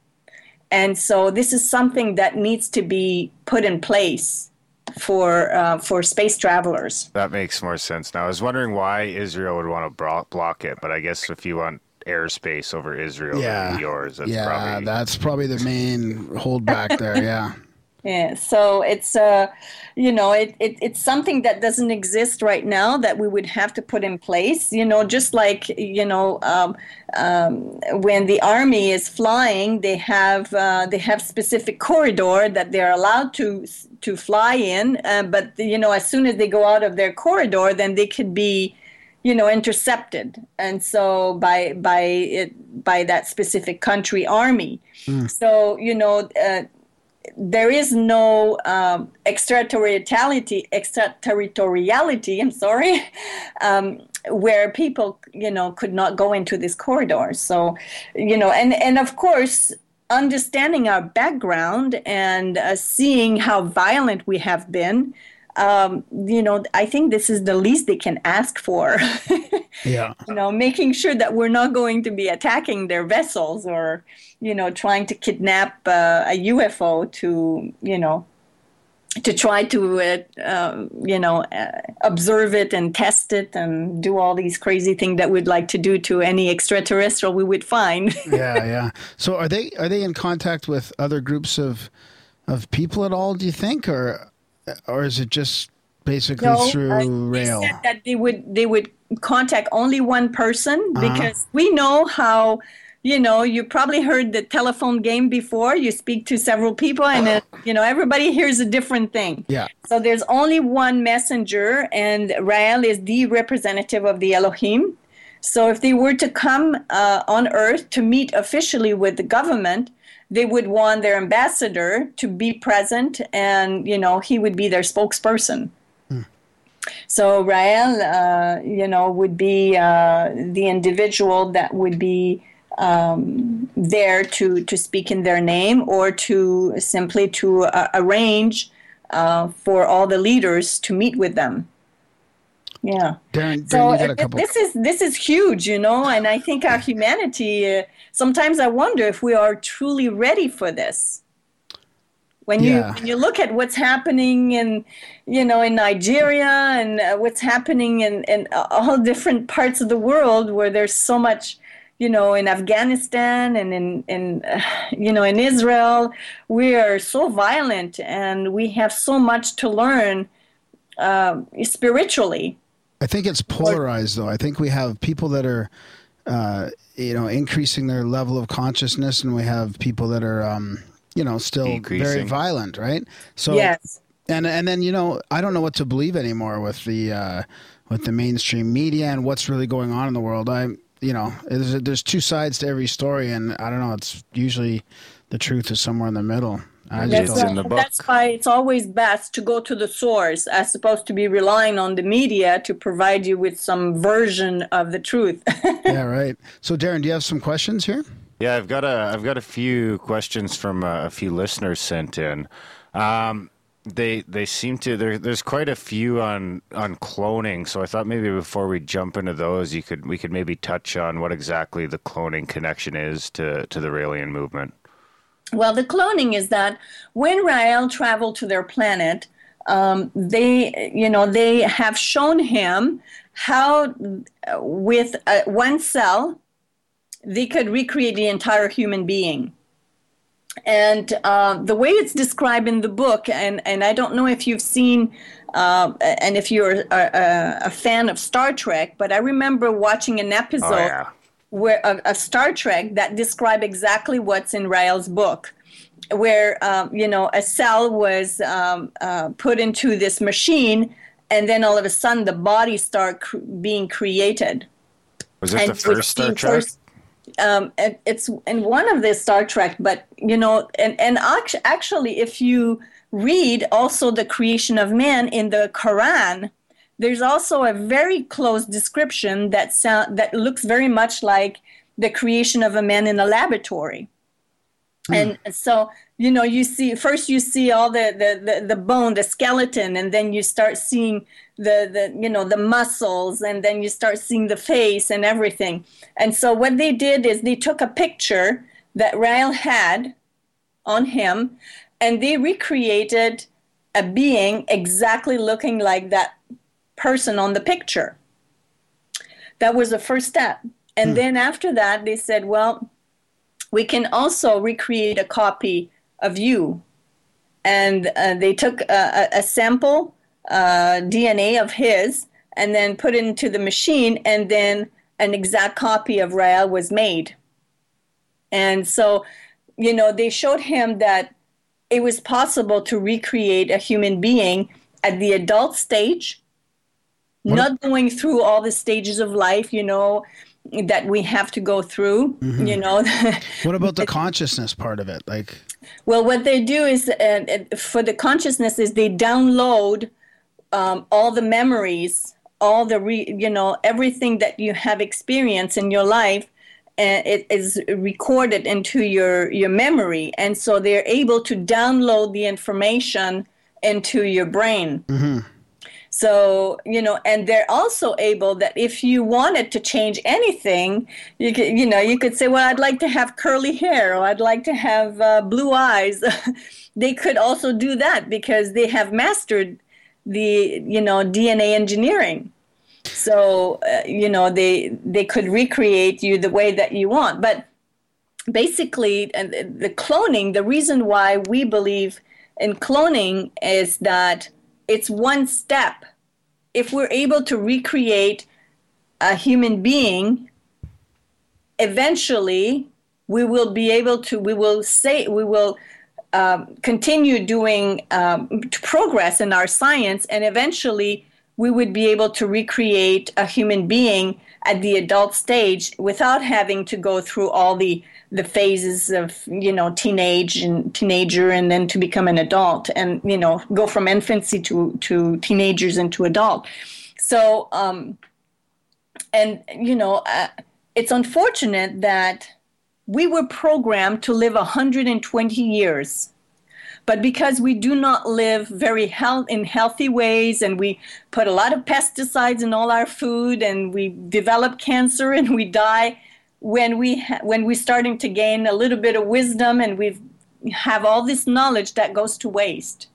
And so this is something that needs to be put in place for uh, for space travelers. That makes more sense now. I was wondering why Israel would want to block it, but I guess if you want airspace over Israel, yeah, yours. That's yeah, probably... that's probably the main holdback there. Yeah. Yeah, so it's uh, you know, it, it it's something that doesn't exist right now that we would have to put in place. You know, just like you know, um, um, when the army is flying, they have uh, they have specific corridor that they're allowed to to fly in. Uh, but you know, as soon as they go out of their corridor, then they could be you know intercepted and so by by it by that specific country army mm. so you know uh, there is no um, extraterritoriality, extraterritoriality. I'm sorry, um, where people, you know, could not go into this corridor. So, you know, and and of course, understanding our background and uh, seeing how violent we have been, um, you know, I think this is the least they can ask for. yeah. You know, making sure that we're not going to be attacking their vessels or, you know, trying to kidnap uh, a UFO to, you know, to try to, uh, uh, you know, uh, observe it and test it and do all these crazy things that we'd like to do to any extraterrestrial we would find. yeah, yeah. So are they are they in contact with other groups of of people at all? Do you think, or or is it just basically no, through uh, Rael? said that they would they would contact only one person uh-huh. because we know how you know you probably heard the telephone game before you speak to several people and you know everybody hears a different thing yeah so there's only one messenger and rael is the representative of the elohim So if they were to come uh, on Earth to meet officially with the government, they would want their ambassador to be present, and you know he would be their spokesperson. So Rael, uh, you know, would be uh, the individual that would be um, there to to speak in their name or to simply to uh, arrange uh, for all the leaders to meet with them. Yeah. Darren, Darren So you got a uh, couple. this is this is huge, you know, and I think our humanity. Uh, sometimes I wonder if we are truly ready for this. When you Yeah. when you look at what's happening in, you know, in Nigeria and uh, what's happening in in all different parts of the world where there's so much, you know, in Afghanistan and in in uh, you know in Israel, we are so violent and we have so much to learn uh, spiritually. I think it's polarized, though. I think we have people that are, uh, you know, increasing their level of consciousness, and we have people that are, um, you know, still very violent, right? So, yes. and and then you know, I don't know what to believe anymore with the uh, with the mainstream media and what's really going on in the world. I, you know, there's there's two sides to every story, and I don't know. It's usually the truth is somewhere in the middle. I just That's, in the why- book. that's why it's always best to go to the source as opposed to be relying on the media to provide you with some version of the truth. yeah, right. So, Darren, do you have some questions here? Yeah, I've got a I've got a few questions from uh, a few listeners sent in. Um, they they seem to there, there's quite a few on on cloning, so I thought maybe before we jump into those, you could we could maybe touch on what exactly the cloning connection is to to the Raelian movement. Well, the cloning is that when Rael traveled to their planet, um, they, you know, they have shown him how with uh, one cell they could recreate the entire human being. And uh, the way it's described in the book, and, and I don't know if you've seen, uh, and if you're a, a, a fan of Star Trek, but I remember watching an episode Oh yeah, where a, of Star Trek that describe exactly what's in Rael's book, where um, you know a cell was um, uh, put into this machine, and then all of a sudden the body start cr- being created. was it And the first Star Trek? first- um, it, it's in one of the Star Trek, but you know, and and actually, if you read also the creation of man in the Quran, there's also a very close description that sound that looks very much like the creation of a man in a laboratory. Hmm. And so, you know, you see first you see all the, the, the, the bone, the skeleton, and then you start seeing the, the you know the muscles, and then you start seeing the face and everything. And so what they did is they took a picture that Rael had on him, and they recreated a being exactly looking like that person on the picture. That was the first step. And then after that, they said, well, we can also recreate a copy of you. And uh, they took a, a, a sample uh, DNA of his and then put it into the machine, and then an exact copy of Rael was made. And so, you know, they showed him that it was possible to recreate a human being at the adult stage, not going through all the stages of life, you know, that we have to go through, you know. What about the consciousness part of it? Like, Well, what they do is uh, uh, for the consciousness is they download um, all the memories, all the re, you know everything that you have experienced in your life, and it is recorded into your your memory, and so they're able to download the information into your brain. So, you know, and they're also able that if you wanted to change anything, you could, you know, you could say, well, I'd like to have curly hair or I'd like to have uh, blue eyes. they could also do that because they have mastered the, you know, DNA engineering. So, uh, you know, they they could recreate you the way that you want. But basically, uh, the cloning, the reason why we believe in cloning is that it's one step. If we're able to recreate a human being, eventually we will be able to, we will say, we will um, continue doing um, progress in our science, and eventually we would be able to recreate a human being at the adult stage without having to go through all the the phases of you know teenage and teenager and then to become an adult and you know go from infancy to to teenagers and to adult. So um and you know uh, it's unfortunate that we were programmed to live 120 years but because we do not live very health in healthy ways and we put a lot of pesticides in all our food and we develop cancer and we die when we ha- when we're starting to gain a little bit of wisdom and we have all this knowledge that goes to waste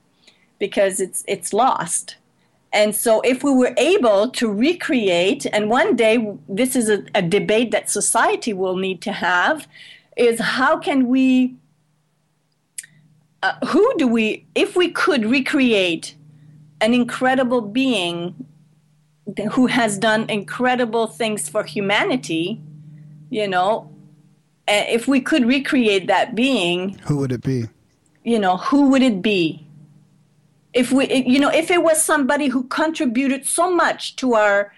because it's it's lost. And so if we were able to recreate and one day this is a, a debate that society will need to have is how can we uh, who do we if we could recreate an incredible being who has done incredible things for humanity you know uh, if we could recreate that being Who would it be? you know who would it be if we you know if it was somebody who contributed so much to our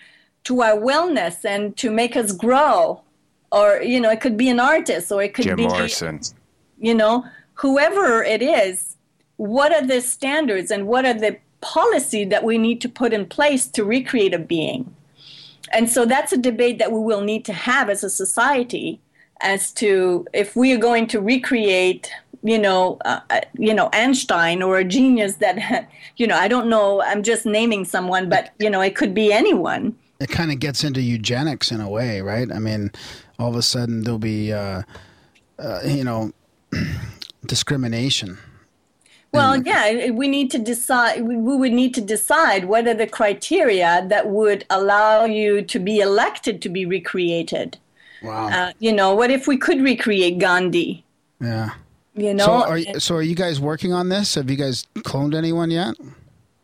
to our wellness and to make us grow or you know it could be an artist or it could Jim be Morrison. you know whoever it is what are the standards and what are the policy that we need to put in place to recreate a being and so that's a debate that we will need to have as a society as to if we are going to recreate you know uh, uh, you know Einstein or a genius that you know I don't know I'm just naming someone but you know it could be anyone It kind of gets into eugenics in a way, right? I mean, all of a sudden there'll be, uh, uh, you know, discrimination. Well, yeah, we need to decide. We would need to decide what are the criteria that would allow you to be elected to be recreated. Wow. Uh, you know, what if we could recreate Gandhi? yeah. You know, so are you, so are you guys working on this? Have you guys cloned anyone yet?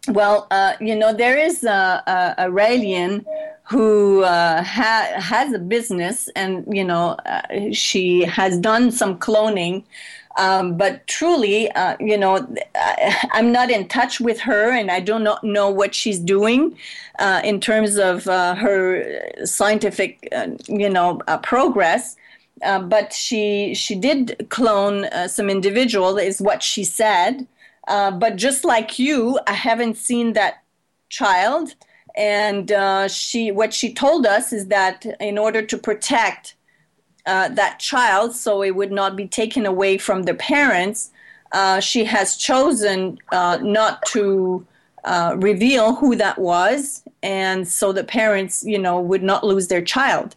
Well, uh, you know, there is a, a, a Raelian who uh, ha- has a business, and you know, uh, she has done some cloning. Um, but truly, uh, you know, I, I'm not in touch with her, and I do not know what she's doing uh, in terms of uh, her scientific, uh, you know, uh, progress. Uh, but she she did clone some individual, is what she said. But just like you, I haven't seen that child, and she what she told us is that in order to protect uh, that child, so it would not be taken away from the parents, uh, she has chosen uh, not to uh, reveal who that was, and so the parents, you know, would not lose their child,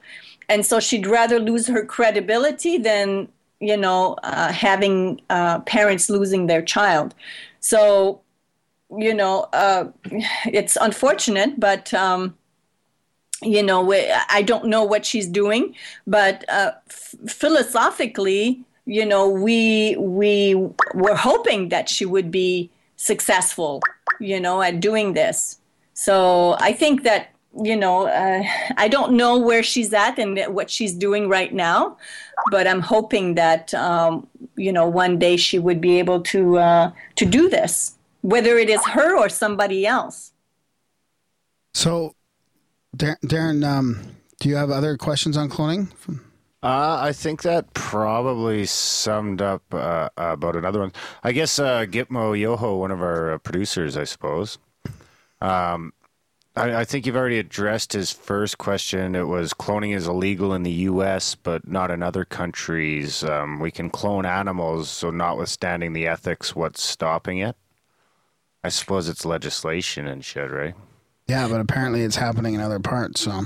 and so she'd rather lose her credibility than you know uh, having parents losing their child. So, you know, it's unfortunate, but. Um, you know, I don't know what she's doing, but uh, f- philosophically, you know, we we were hoping that she would be successful, you know, at doing this. So I think that you know, uh, I don't know where she's at and what she's doing right now, but I'm hoping that um, you know one day she would be able to uh, to do this, whether it is her or somebody else. So, Dar- Darren, um, do you have other questions on cloning? Uh, I think that probably summed up uh, about another one. I guess uh, Gitmo Yoho, one of our uh, producers, I suppose. Um, I, I think you've already addressed his first question. It was cloning is illegal in the U.S., but not in other countries. Um, we can clone animals, so notwithstanding the ethics, what's stopping it? I suppose it's legislation and shit, right? Yeah, but apparently it's happening in other parts. So,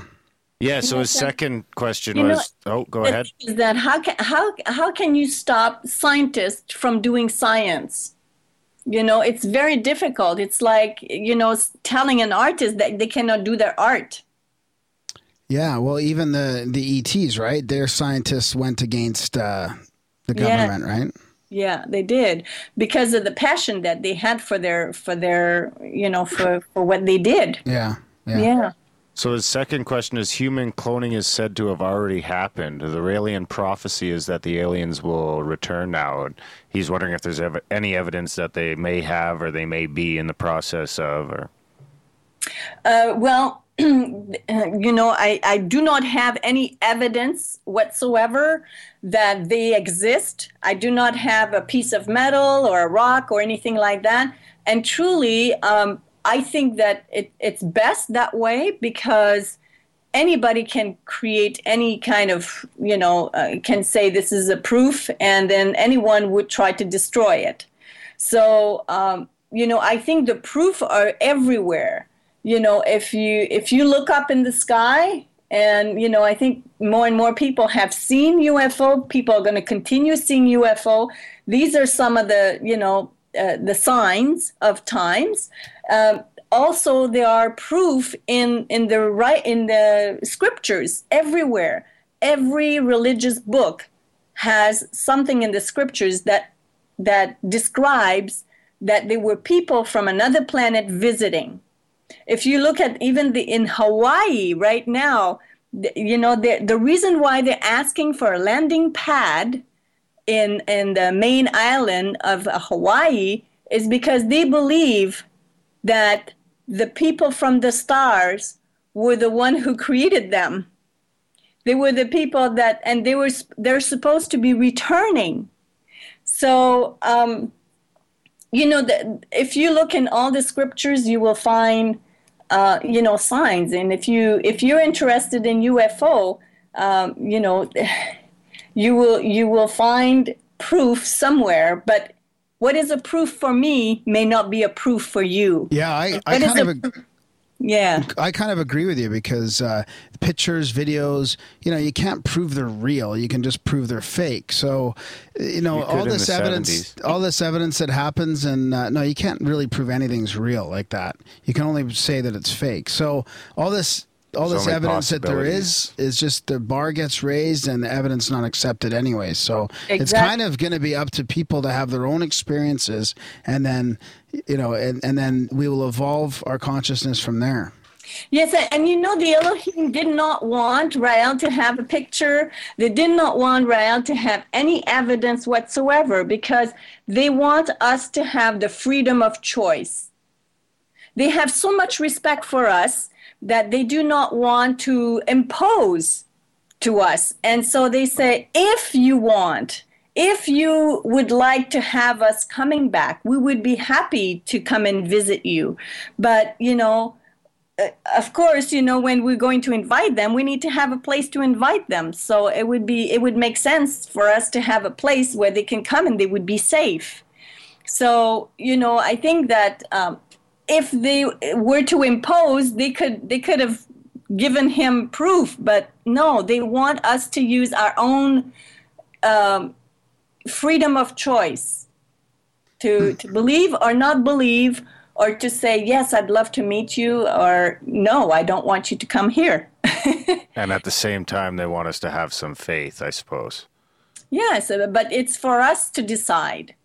Yeah. So his second question You know, was, oh, go ahead. Is that how can how how can you stop scientists from doing science? You know, it's very difficult. It's like you know telling an artist that they cannot do their art. yeah, well, even the the ETs, right? Their scientists went against uh, the Yeah. government, right? Yeah, they did because of the passion that they had for their for their you know for for what they did. Yeah, yeah. Yeah. So his second question is: Human cloning is said to have already happened. The Raelian prophecy is that the aliens will return now. And he's wondering if there's ev- any evidence that they may have or they may be in the process of. Or Uh, well, you know, I, I do not have any evidence whatsoever that they exist. I do not have a piece of metal or a rock or anything like that. And truly, um, I think that it, it's best that way because anybody can create any kind of, you know, uh, can say this is a proof, and then anyone would try to destroy it. So, um, you know, I think the proof are everywhere. You know, if you if you look up in the sky, and you know, I think more and more people have seen UFO. People are going to continue seeing UFO. These are some of the you know uh, the signs of times. Um, also, there are proof in in the right in the scriptures everywhere. Every religious book has something in the scriptures that that describes that there were people from another planet visiting. If you look at even the in Hawaii right now, you know the the reason why they're asking for a landing pad in in the main island of Hawaii is because they believe that the people from the stars were the one who created them. They were the people that, and they were they're supposed to be returning. So um, you know, that if you look in all the scriptures, you will find, uh, you know, signs. And if you if you're interested in UFO, um, you know, you will you will find proof somewhere. But what is a proof for me may not be a proof for you. Yeah, I, I kind of. Ag- yeah. I kind of agree with you because uh, pictures, videos, you know, you can't prove they're real. You can just prove they're fake. So, you know, You all this evidence, 70s. all this evidence that happens, and uh, no, you can't really prove anything's real like that. You can only say that it's fake. So, all this. All There's this evidence that there is is just the bar gets raised and the evidence not accepted anyway. So it's kind of going to be up to people to have their own experiences, and then you know, and, and then we will evolve our consciousness from there. Yes, and- you know the Elohim did not want Rael to have a picture. They did not want Rael to have any evidence whatsoever because they want us to have the freedom of choice. They have so much respect for us that they do not want to impose to us. And so they say, if you want, if you would like to have us coming back, we would be happy to come and visit you. But, you know, uh, of course, you know, when we're going to invite them, we need to have a place to invite them. So it would be, it would make sense for us to have a place where they can come and they would be safe. So, you know, I think that um, if they were to impose, they could, they could have given him proof, but no, they want us to use our own um, freedom of choice to, to believe or not believe, or to say, yes, I'd love to meet you, or no, I don't want you to come here. And at the same time, they want us to have some faith, I suppose. yes, uh, but it's for us to decide.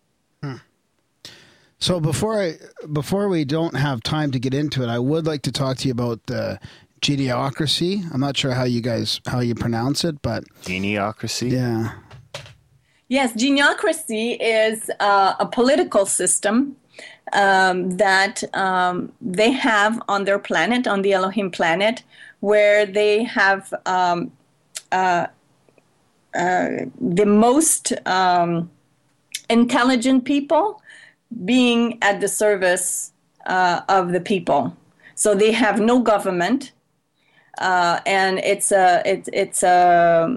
So before I before we don't have time to get into it, I would like to talk to you about the geniocracy. I'm not sure how you guys how you pronounce it, but Geniocracy? yeah. Yes, geniocracy is uh, a political system um, that um, they have on their planet, on the Elohim planet, where they have um, uh, uh, the most um, intelligent people being at the service uh, of the people. So they have no government. Uh, and it's a it's it's a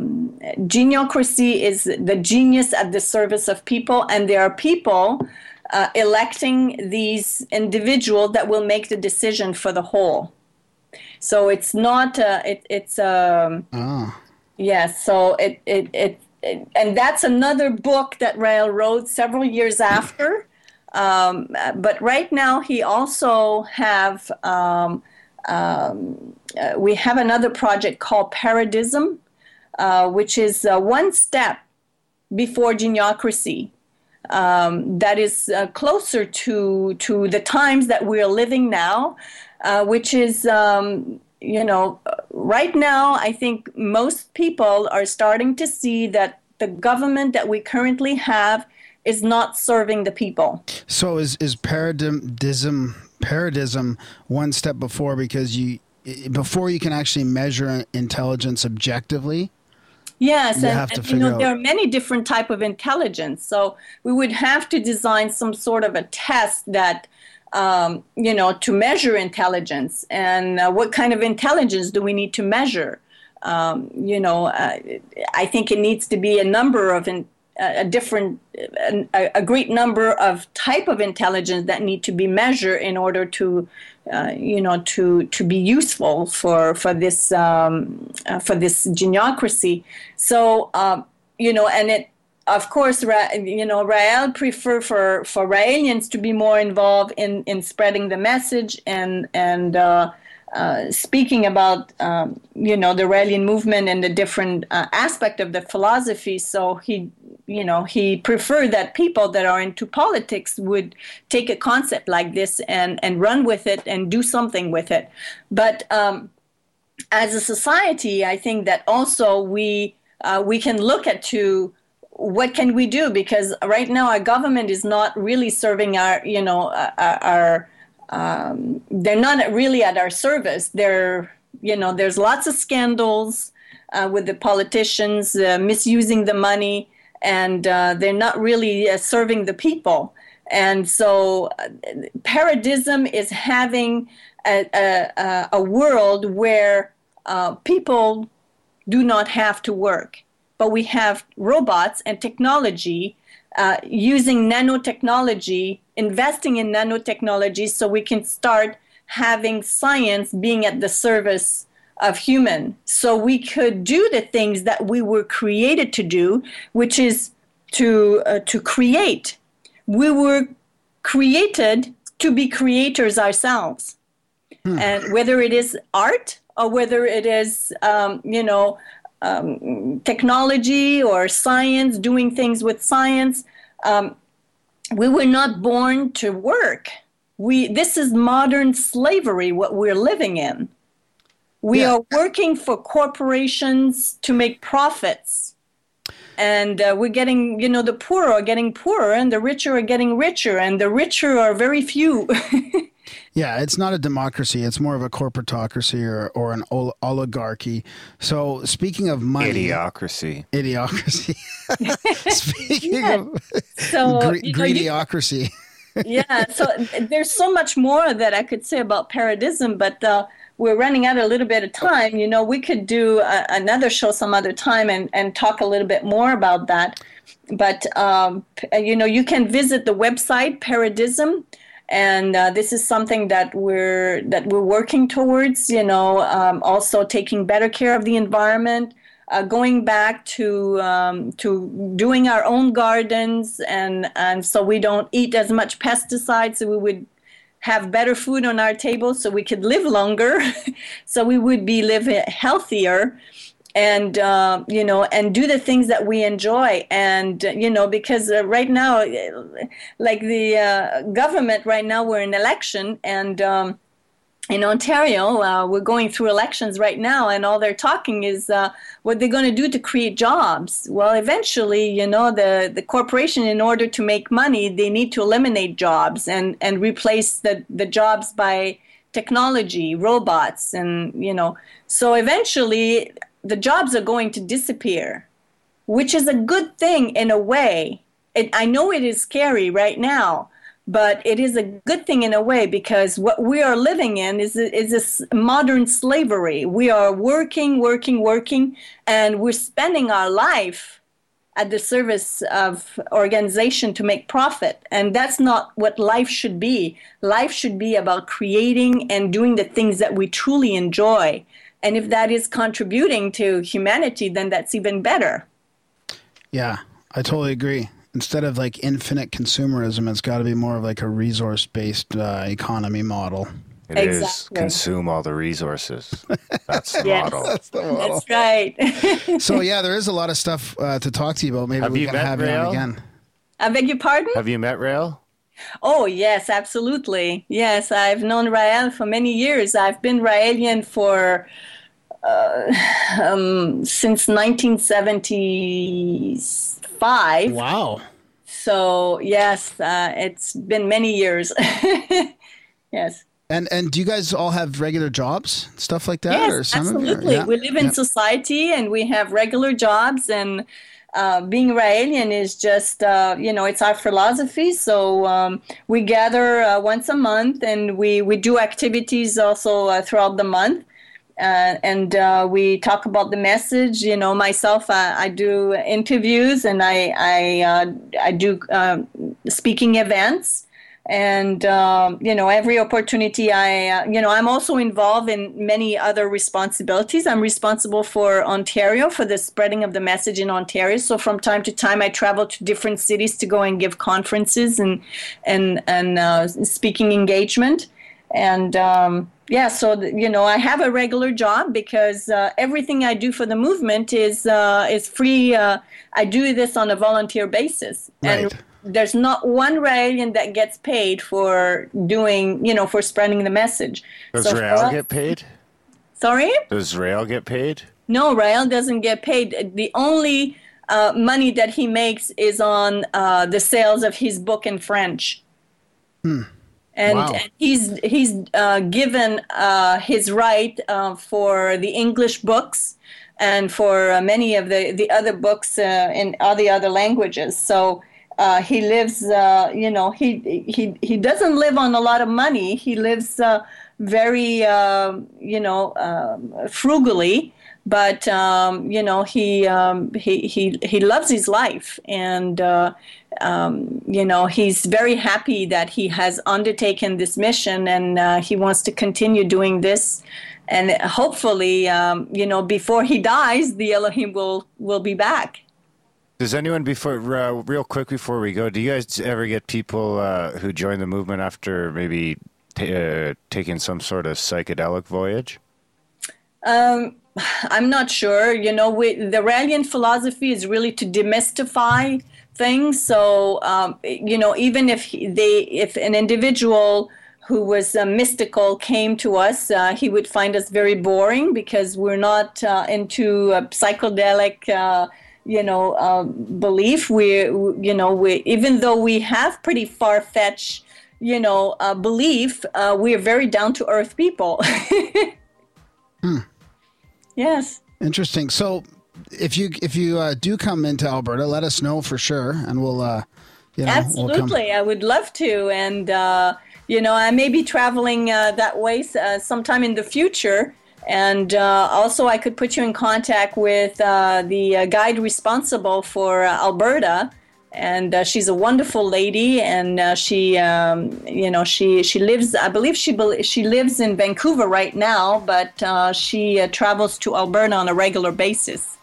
geniocracy is the genius at the service of people, and there are people uh, electing these individuals that will make the decision for the whole. So it's not uh, it, it's um, Oh. Yes, so it, it, it, it and that's another book that Rael wrote several years after. Um, but right now he also have um, um, uh, we have another project called Paradism, uh, which is uh, one step before geniocracy. Um, that is uh, closer to to the times that we're living now, uh, which is um, you know right now I think most people are starting to see that the government that we currently have is not serving the people. So is is paradigm paradism one step before because you before you can actually measure intelligence objectively. Yes, You and, and, you know out- there are many different type of intelligence. So we would have to design some sort of a test that um, you know to measure intelligence and uh, what kind of intelligence do we need to measure. Um, you know, uh, I think it needs to be a number of in, a different a, a great number of type of intelligence that need to be measured in order to uh, you know to to be useful for for this um, uh, for this geniocracy. So um, you know and it of course Ra- you know Rael prefer for for Raelians to be more involved in in spreading the message and and uh, uh, speaking about um, you know the Raelian movement and the different uh, aspect of the philosophy. So he you know he preferred that people that are into politics would take a concept like this and and run with it and do something with it. But um, as a society, I think that also we uh, we can look at to what can we do because right now our government is not really serving our you know uh, our, our um, they're not really at our service. They're, you know, there's lots of scandals uh, with the politicians uh, misusing the money, and uh, they're not really uh, serving the people. And so, uh, paradism is having a, a, a world where uh, people do not have to work, but we have robots and technology uh, using nanotechnology, investing in nanotechnology so we can start having science being at the service of human. So we could do the things that we were created to do, which is to uh, to create. We were created to be creators ourselves, and whether it is art or whether it is um, you know um, technology or science, doing things with science. Um, we were not born to work. We this is modern slavery. What we're living in. We Yeah. are working for corporations to make profits. And uh, we're getting, you know, the poor are getting poorer and the richer are getting richer, and the richer are very few. Yeah, it's not a democracy. It's more of a corporatocracy or, or an ol- oligarchy. So, speaking of money, Idiocracy. idiocracy. speaking Yeah. of so gre- you know, you- yeah so there's so much more that i could say about paradism but uh, we're running out a little bit of time you know we could do a, another show some other time and, and talk a little bit more about that but um, you know you can visit the website paradism and uh, this is something that we're that we're working towards you know um, also taking better care of the environment uh, going back to um, to doing our own gardens and and so we don't eat as much pesticides. So we would have better food on our table so we could live longer. So we would be live healthier and uh, you know and do the things that we enjoy and uh, you know because uh, right now uh, like the uh, government right now we're in election and um, in Ontario, we're going through elections right now, and all they're talking is what they're going to do to create jobs. Well, eventually, you know, the, the corporation, in order to make money, they need to eliminate jobs and, and replace the, the jobs by technology, robots, and, you know, so eventually the jobs are going to disappear, which is a good thing in a way. It, I know it is scary right now, but it is a good thing in a way because what we are living in is is this modern slavery. We are working, working, working, and we're spending our life at the service of organization to make profit and that's not what life should be life should be about creating and doing the things that we truly enjoy and if that is contributing to humanity then that's even better Yeah, I totally agree. Instead of like infinite consumerism, it's got to be more of like a resource based uh, economy model. It is Exactly. consume all the resources. That's the Yes. model. that's right So yeah, there is a lot of stuff uh, to talk to you about. Maybe Have we you can met have you on again. i beg your pardon Have you met Rael? Oh, yes, absolutely. Yes, I've known Rael for many years. I've been Raelian for uh, um, since 1975. Wow. So, yes, uh, it's been many years. yes. And and do you guys all have regular jobs, stuff like that, or Yes, some of you? absolutely. Yeah. We live in Yeah. society and we have regular jobs, and uh, being Raelian is just, uh, you know, it's our philosophy. So um, we gather uh, once a month and we, we do activities also uh, throughout the month. Uh, and we talk about the message. You know, myself, I, I do interviews and I I, I do speaking events and um, you know every opportunity i uh, you know i'm also involved in many other responsibilities. I'm responsible for ontario for the spreading of the message in ontario. So from time to time i travel to different cities to go and give conferences and and and uh, speaking engagement. And um, yeah so you know i have a regular job because uh, everything i do for the movement is uh, is free uh, i do this on a volunteer basis. And Right. There's not one Raelian that gets paid for doing, you know, for spreading the message. Does So us- get paid? Sorry? Does Rael get paid? No, Rael doesn't get paid. The only uh, money that he makes is on uh, the sales of his book in French. And, Wow. and he's he's uh, given uh, his right uh, for the English books and for uh, many of the, the other books uh, in all the other languages. So uh, he lives, uh, you know, he, he he doesn't live on a lot of money. He lives uh, very, uh, you know, um, frugally. But um, you know he, um, he he he loves his life, and uh, um, you know he's very happy that he has undertaken this mission, and uh, he wants to continue doing this. And hopefully, um, you know, before he dies, the Elohim will will be back. Does anyone before uh, real quick before we go? Do you guys ever get people uh, who join the movement after maybe t- uh, taking some sort of psychedelic voyage? Um, I'm not sure. You know, we, the Raelian philosophy is really to demystify things. So, um, you know, even if they, if an individual who was uh, mystical came to us, uh, he would find us very boring because we're not uh, into uh, psychedelic. You know, uh, belief. We, you know, we even though we have pretty far fetched, you know, uh, belief, uh, we are very down to earth people. hmm. Yes. Interesting. So, if you if you uh, do come into Alberta, let us know for sure, and we'll uh, you know we'll. Absolutely, I would love to, and uh, you know, I may be traveling uh, that way uh, sometime in the future, and uh, also I could put you in contact with uh, the uh, guide responsible for uh, Alberta, and uh, she's a wonderful lady, and uh, she, um, you know, she she lives, I believe she bel she lives in Vancouver right now, but uh, she uh, travels to Alberta on a regular basis.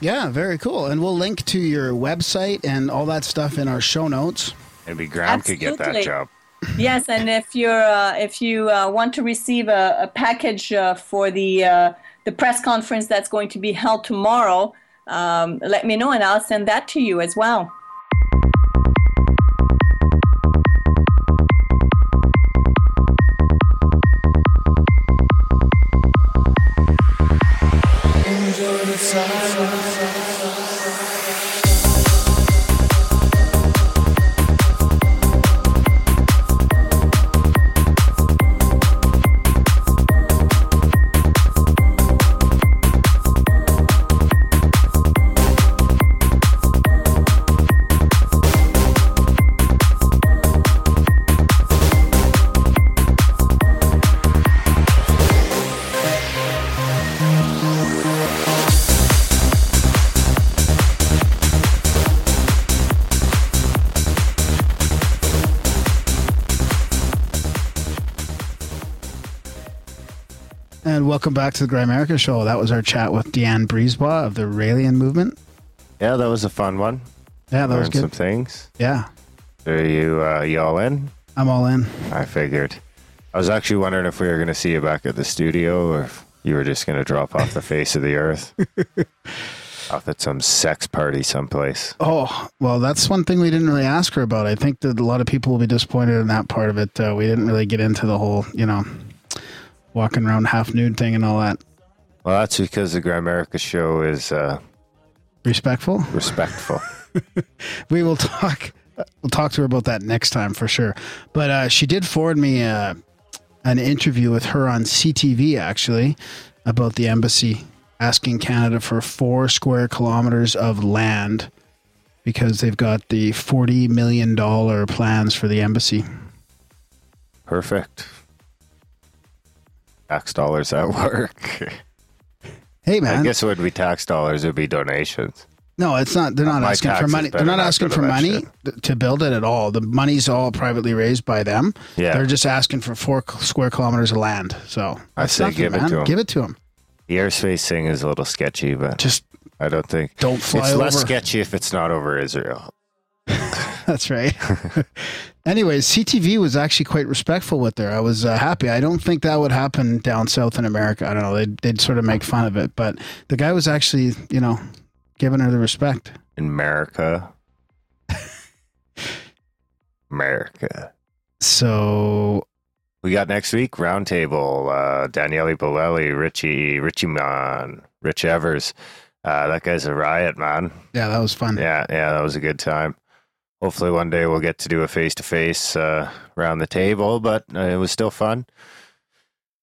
Yeah, very cool. And we'll link to your website and all that stuff in our show notes. Maybe Graham could get that job. Yes, and if you're uh, if you uh, want to receive a, a package uh, for the uh, the press conference that's going to be held tomorrow, um, let me know and I'll send that to you as well. Welcome back to the Grimerica Show. That was our chat with Diane Brisebois of the Raelian movement. Yeah, that was a fun one. Yeah, that was Learned some good. things. Yeah, Are you uh, you all in? I'm all in. I figured. I was actually wondering if we were going to see you back at the studio or if you were just going to drop off the face of the earth. off at some sex party someplace. Oh, well, that's one thing we didn't really ask her about. I think that a lot of people will be disappointed in that part of it. Uh, we didn't really get into the whole, you know, walking around half nude thing and all that. Well, that's because the Grimerica show is uh, Respectful. respectful. we will talk. We'll talk to her about that next time for sure. But uh, she did forward me a, an interview with her on CTV actually about the embassy asking Canada for four square kilometers of land because they've got the forty million dollar plans for the embassy. Perfect. Tax dollars at work. Hey man, I guess it would be tax dollars. It would be donations. No, it's not. They're not My asking for money. They're not not asking for money shit. to build it at all. The money's all privately raised by them. Yeah. They're just asking for four square kilometers of land. So I say nothing, give it man. to 'em. Give it to them. The airspace thing is a little sketchy, but Just I don't think don't fly it's less sketchy if it's not over Israel. That's right. Anyways, CTV was actually quite respectful with her. I was uh, happy. I don't think that would happen down south in America. I don't know. They'd, they'd sort of make fun of it, but the guy was actually, you know, giving her the respect. In America. America. So We got next week roundtable. Uh, Daniele Bolelli, Richie, Richie Man, Rich Evers. Uh, that guy's a riot, man. yeah, that was fun. Yeah, yeah, that was a good time. Hopefully, one day we'll get to do a face to face around the table, but uh, it was still fun.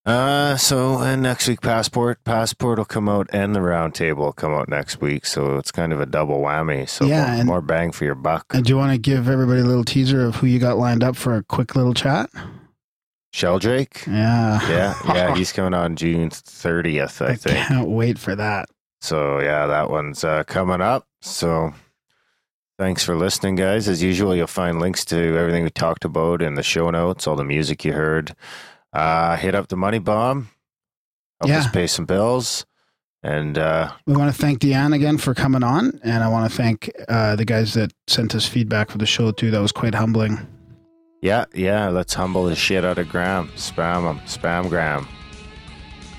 Uh, so and next week, passport, passport will come out, and the roundtable will come out next week. So it's kind of a double whammy. So Yeah, more, and- more bang for your buck. And do you want to give everybody a little teaser of who you got lined up for a quick little chat? Sheldrake, Yeah. yeah, yeah, he's coming on June thirtieth, I I think. can't wait for that. So yeah, that one's uh, coming up. So thanks for listening, guys. As usual, you'll find links to everything we talked about in the show notes, all the music you heard. Uh, hit up the money bomb. Help us Yeah. pay some bills. And uh, We want to thank Diane again for coming on, and I want to thank uh, the guys that sent us feedback for the show too. That was quite humbling. yeah, yeah, let's humble the shit out of Graham. Spam him. Spam Graham.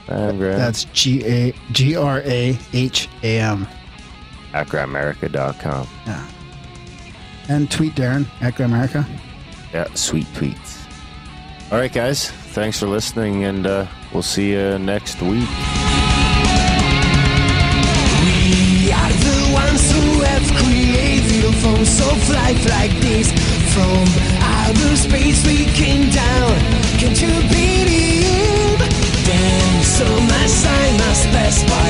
Spam Graham. That's G A G R A H A M. at grimerica.com. Yeah. And tweet Darren at Grimerica. Yeah, sweet tweets. All right, guys. Thanks for listening, and uh, we'll see you next week. We are the ones who have created a forms of life like this. From outer space we came down. Can't you believe? Then so much time must pass by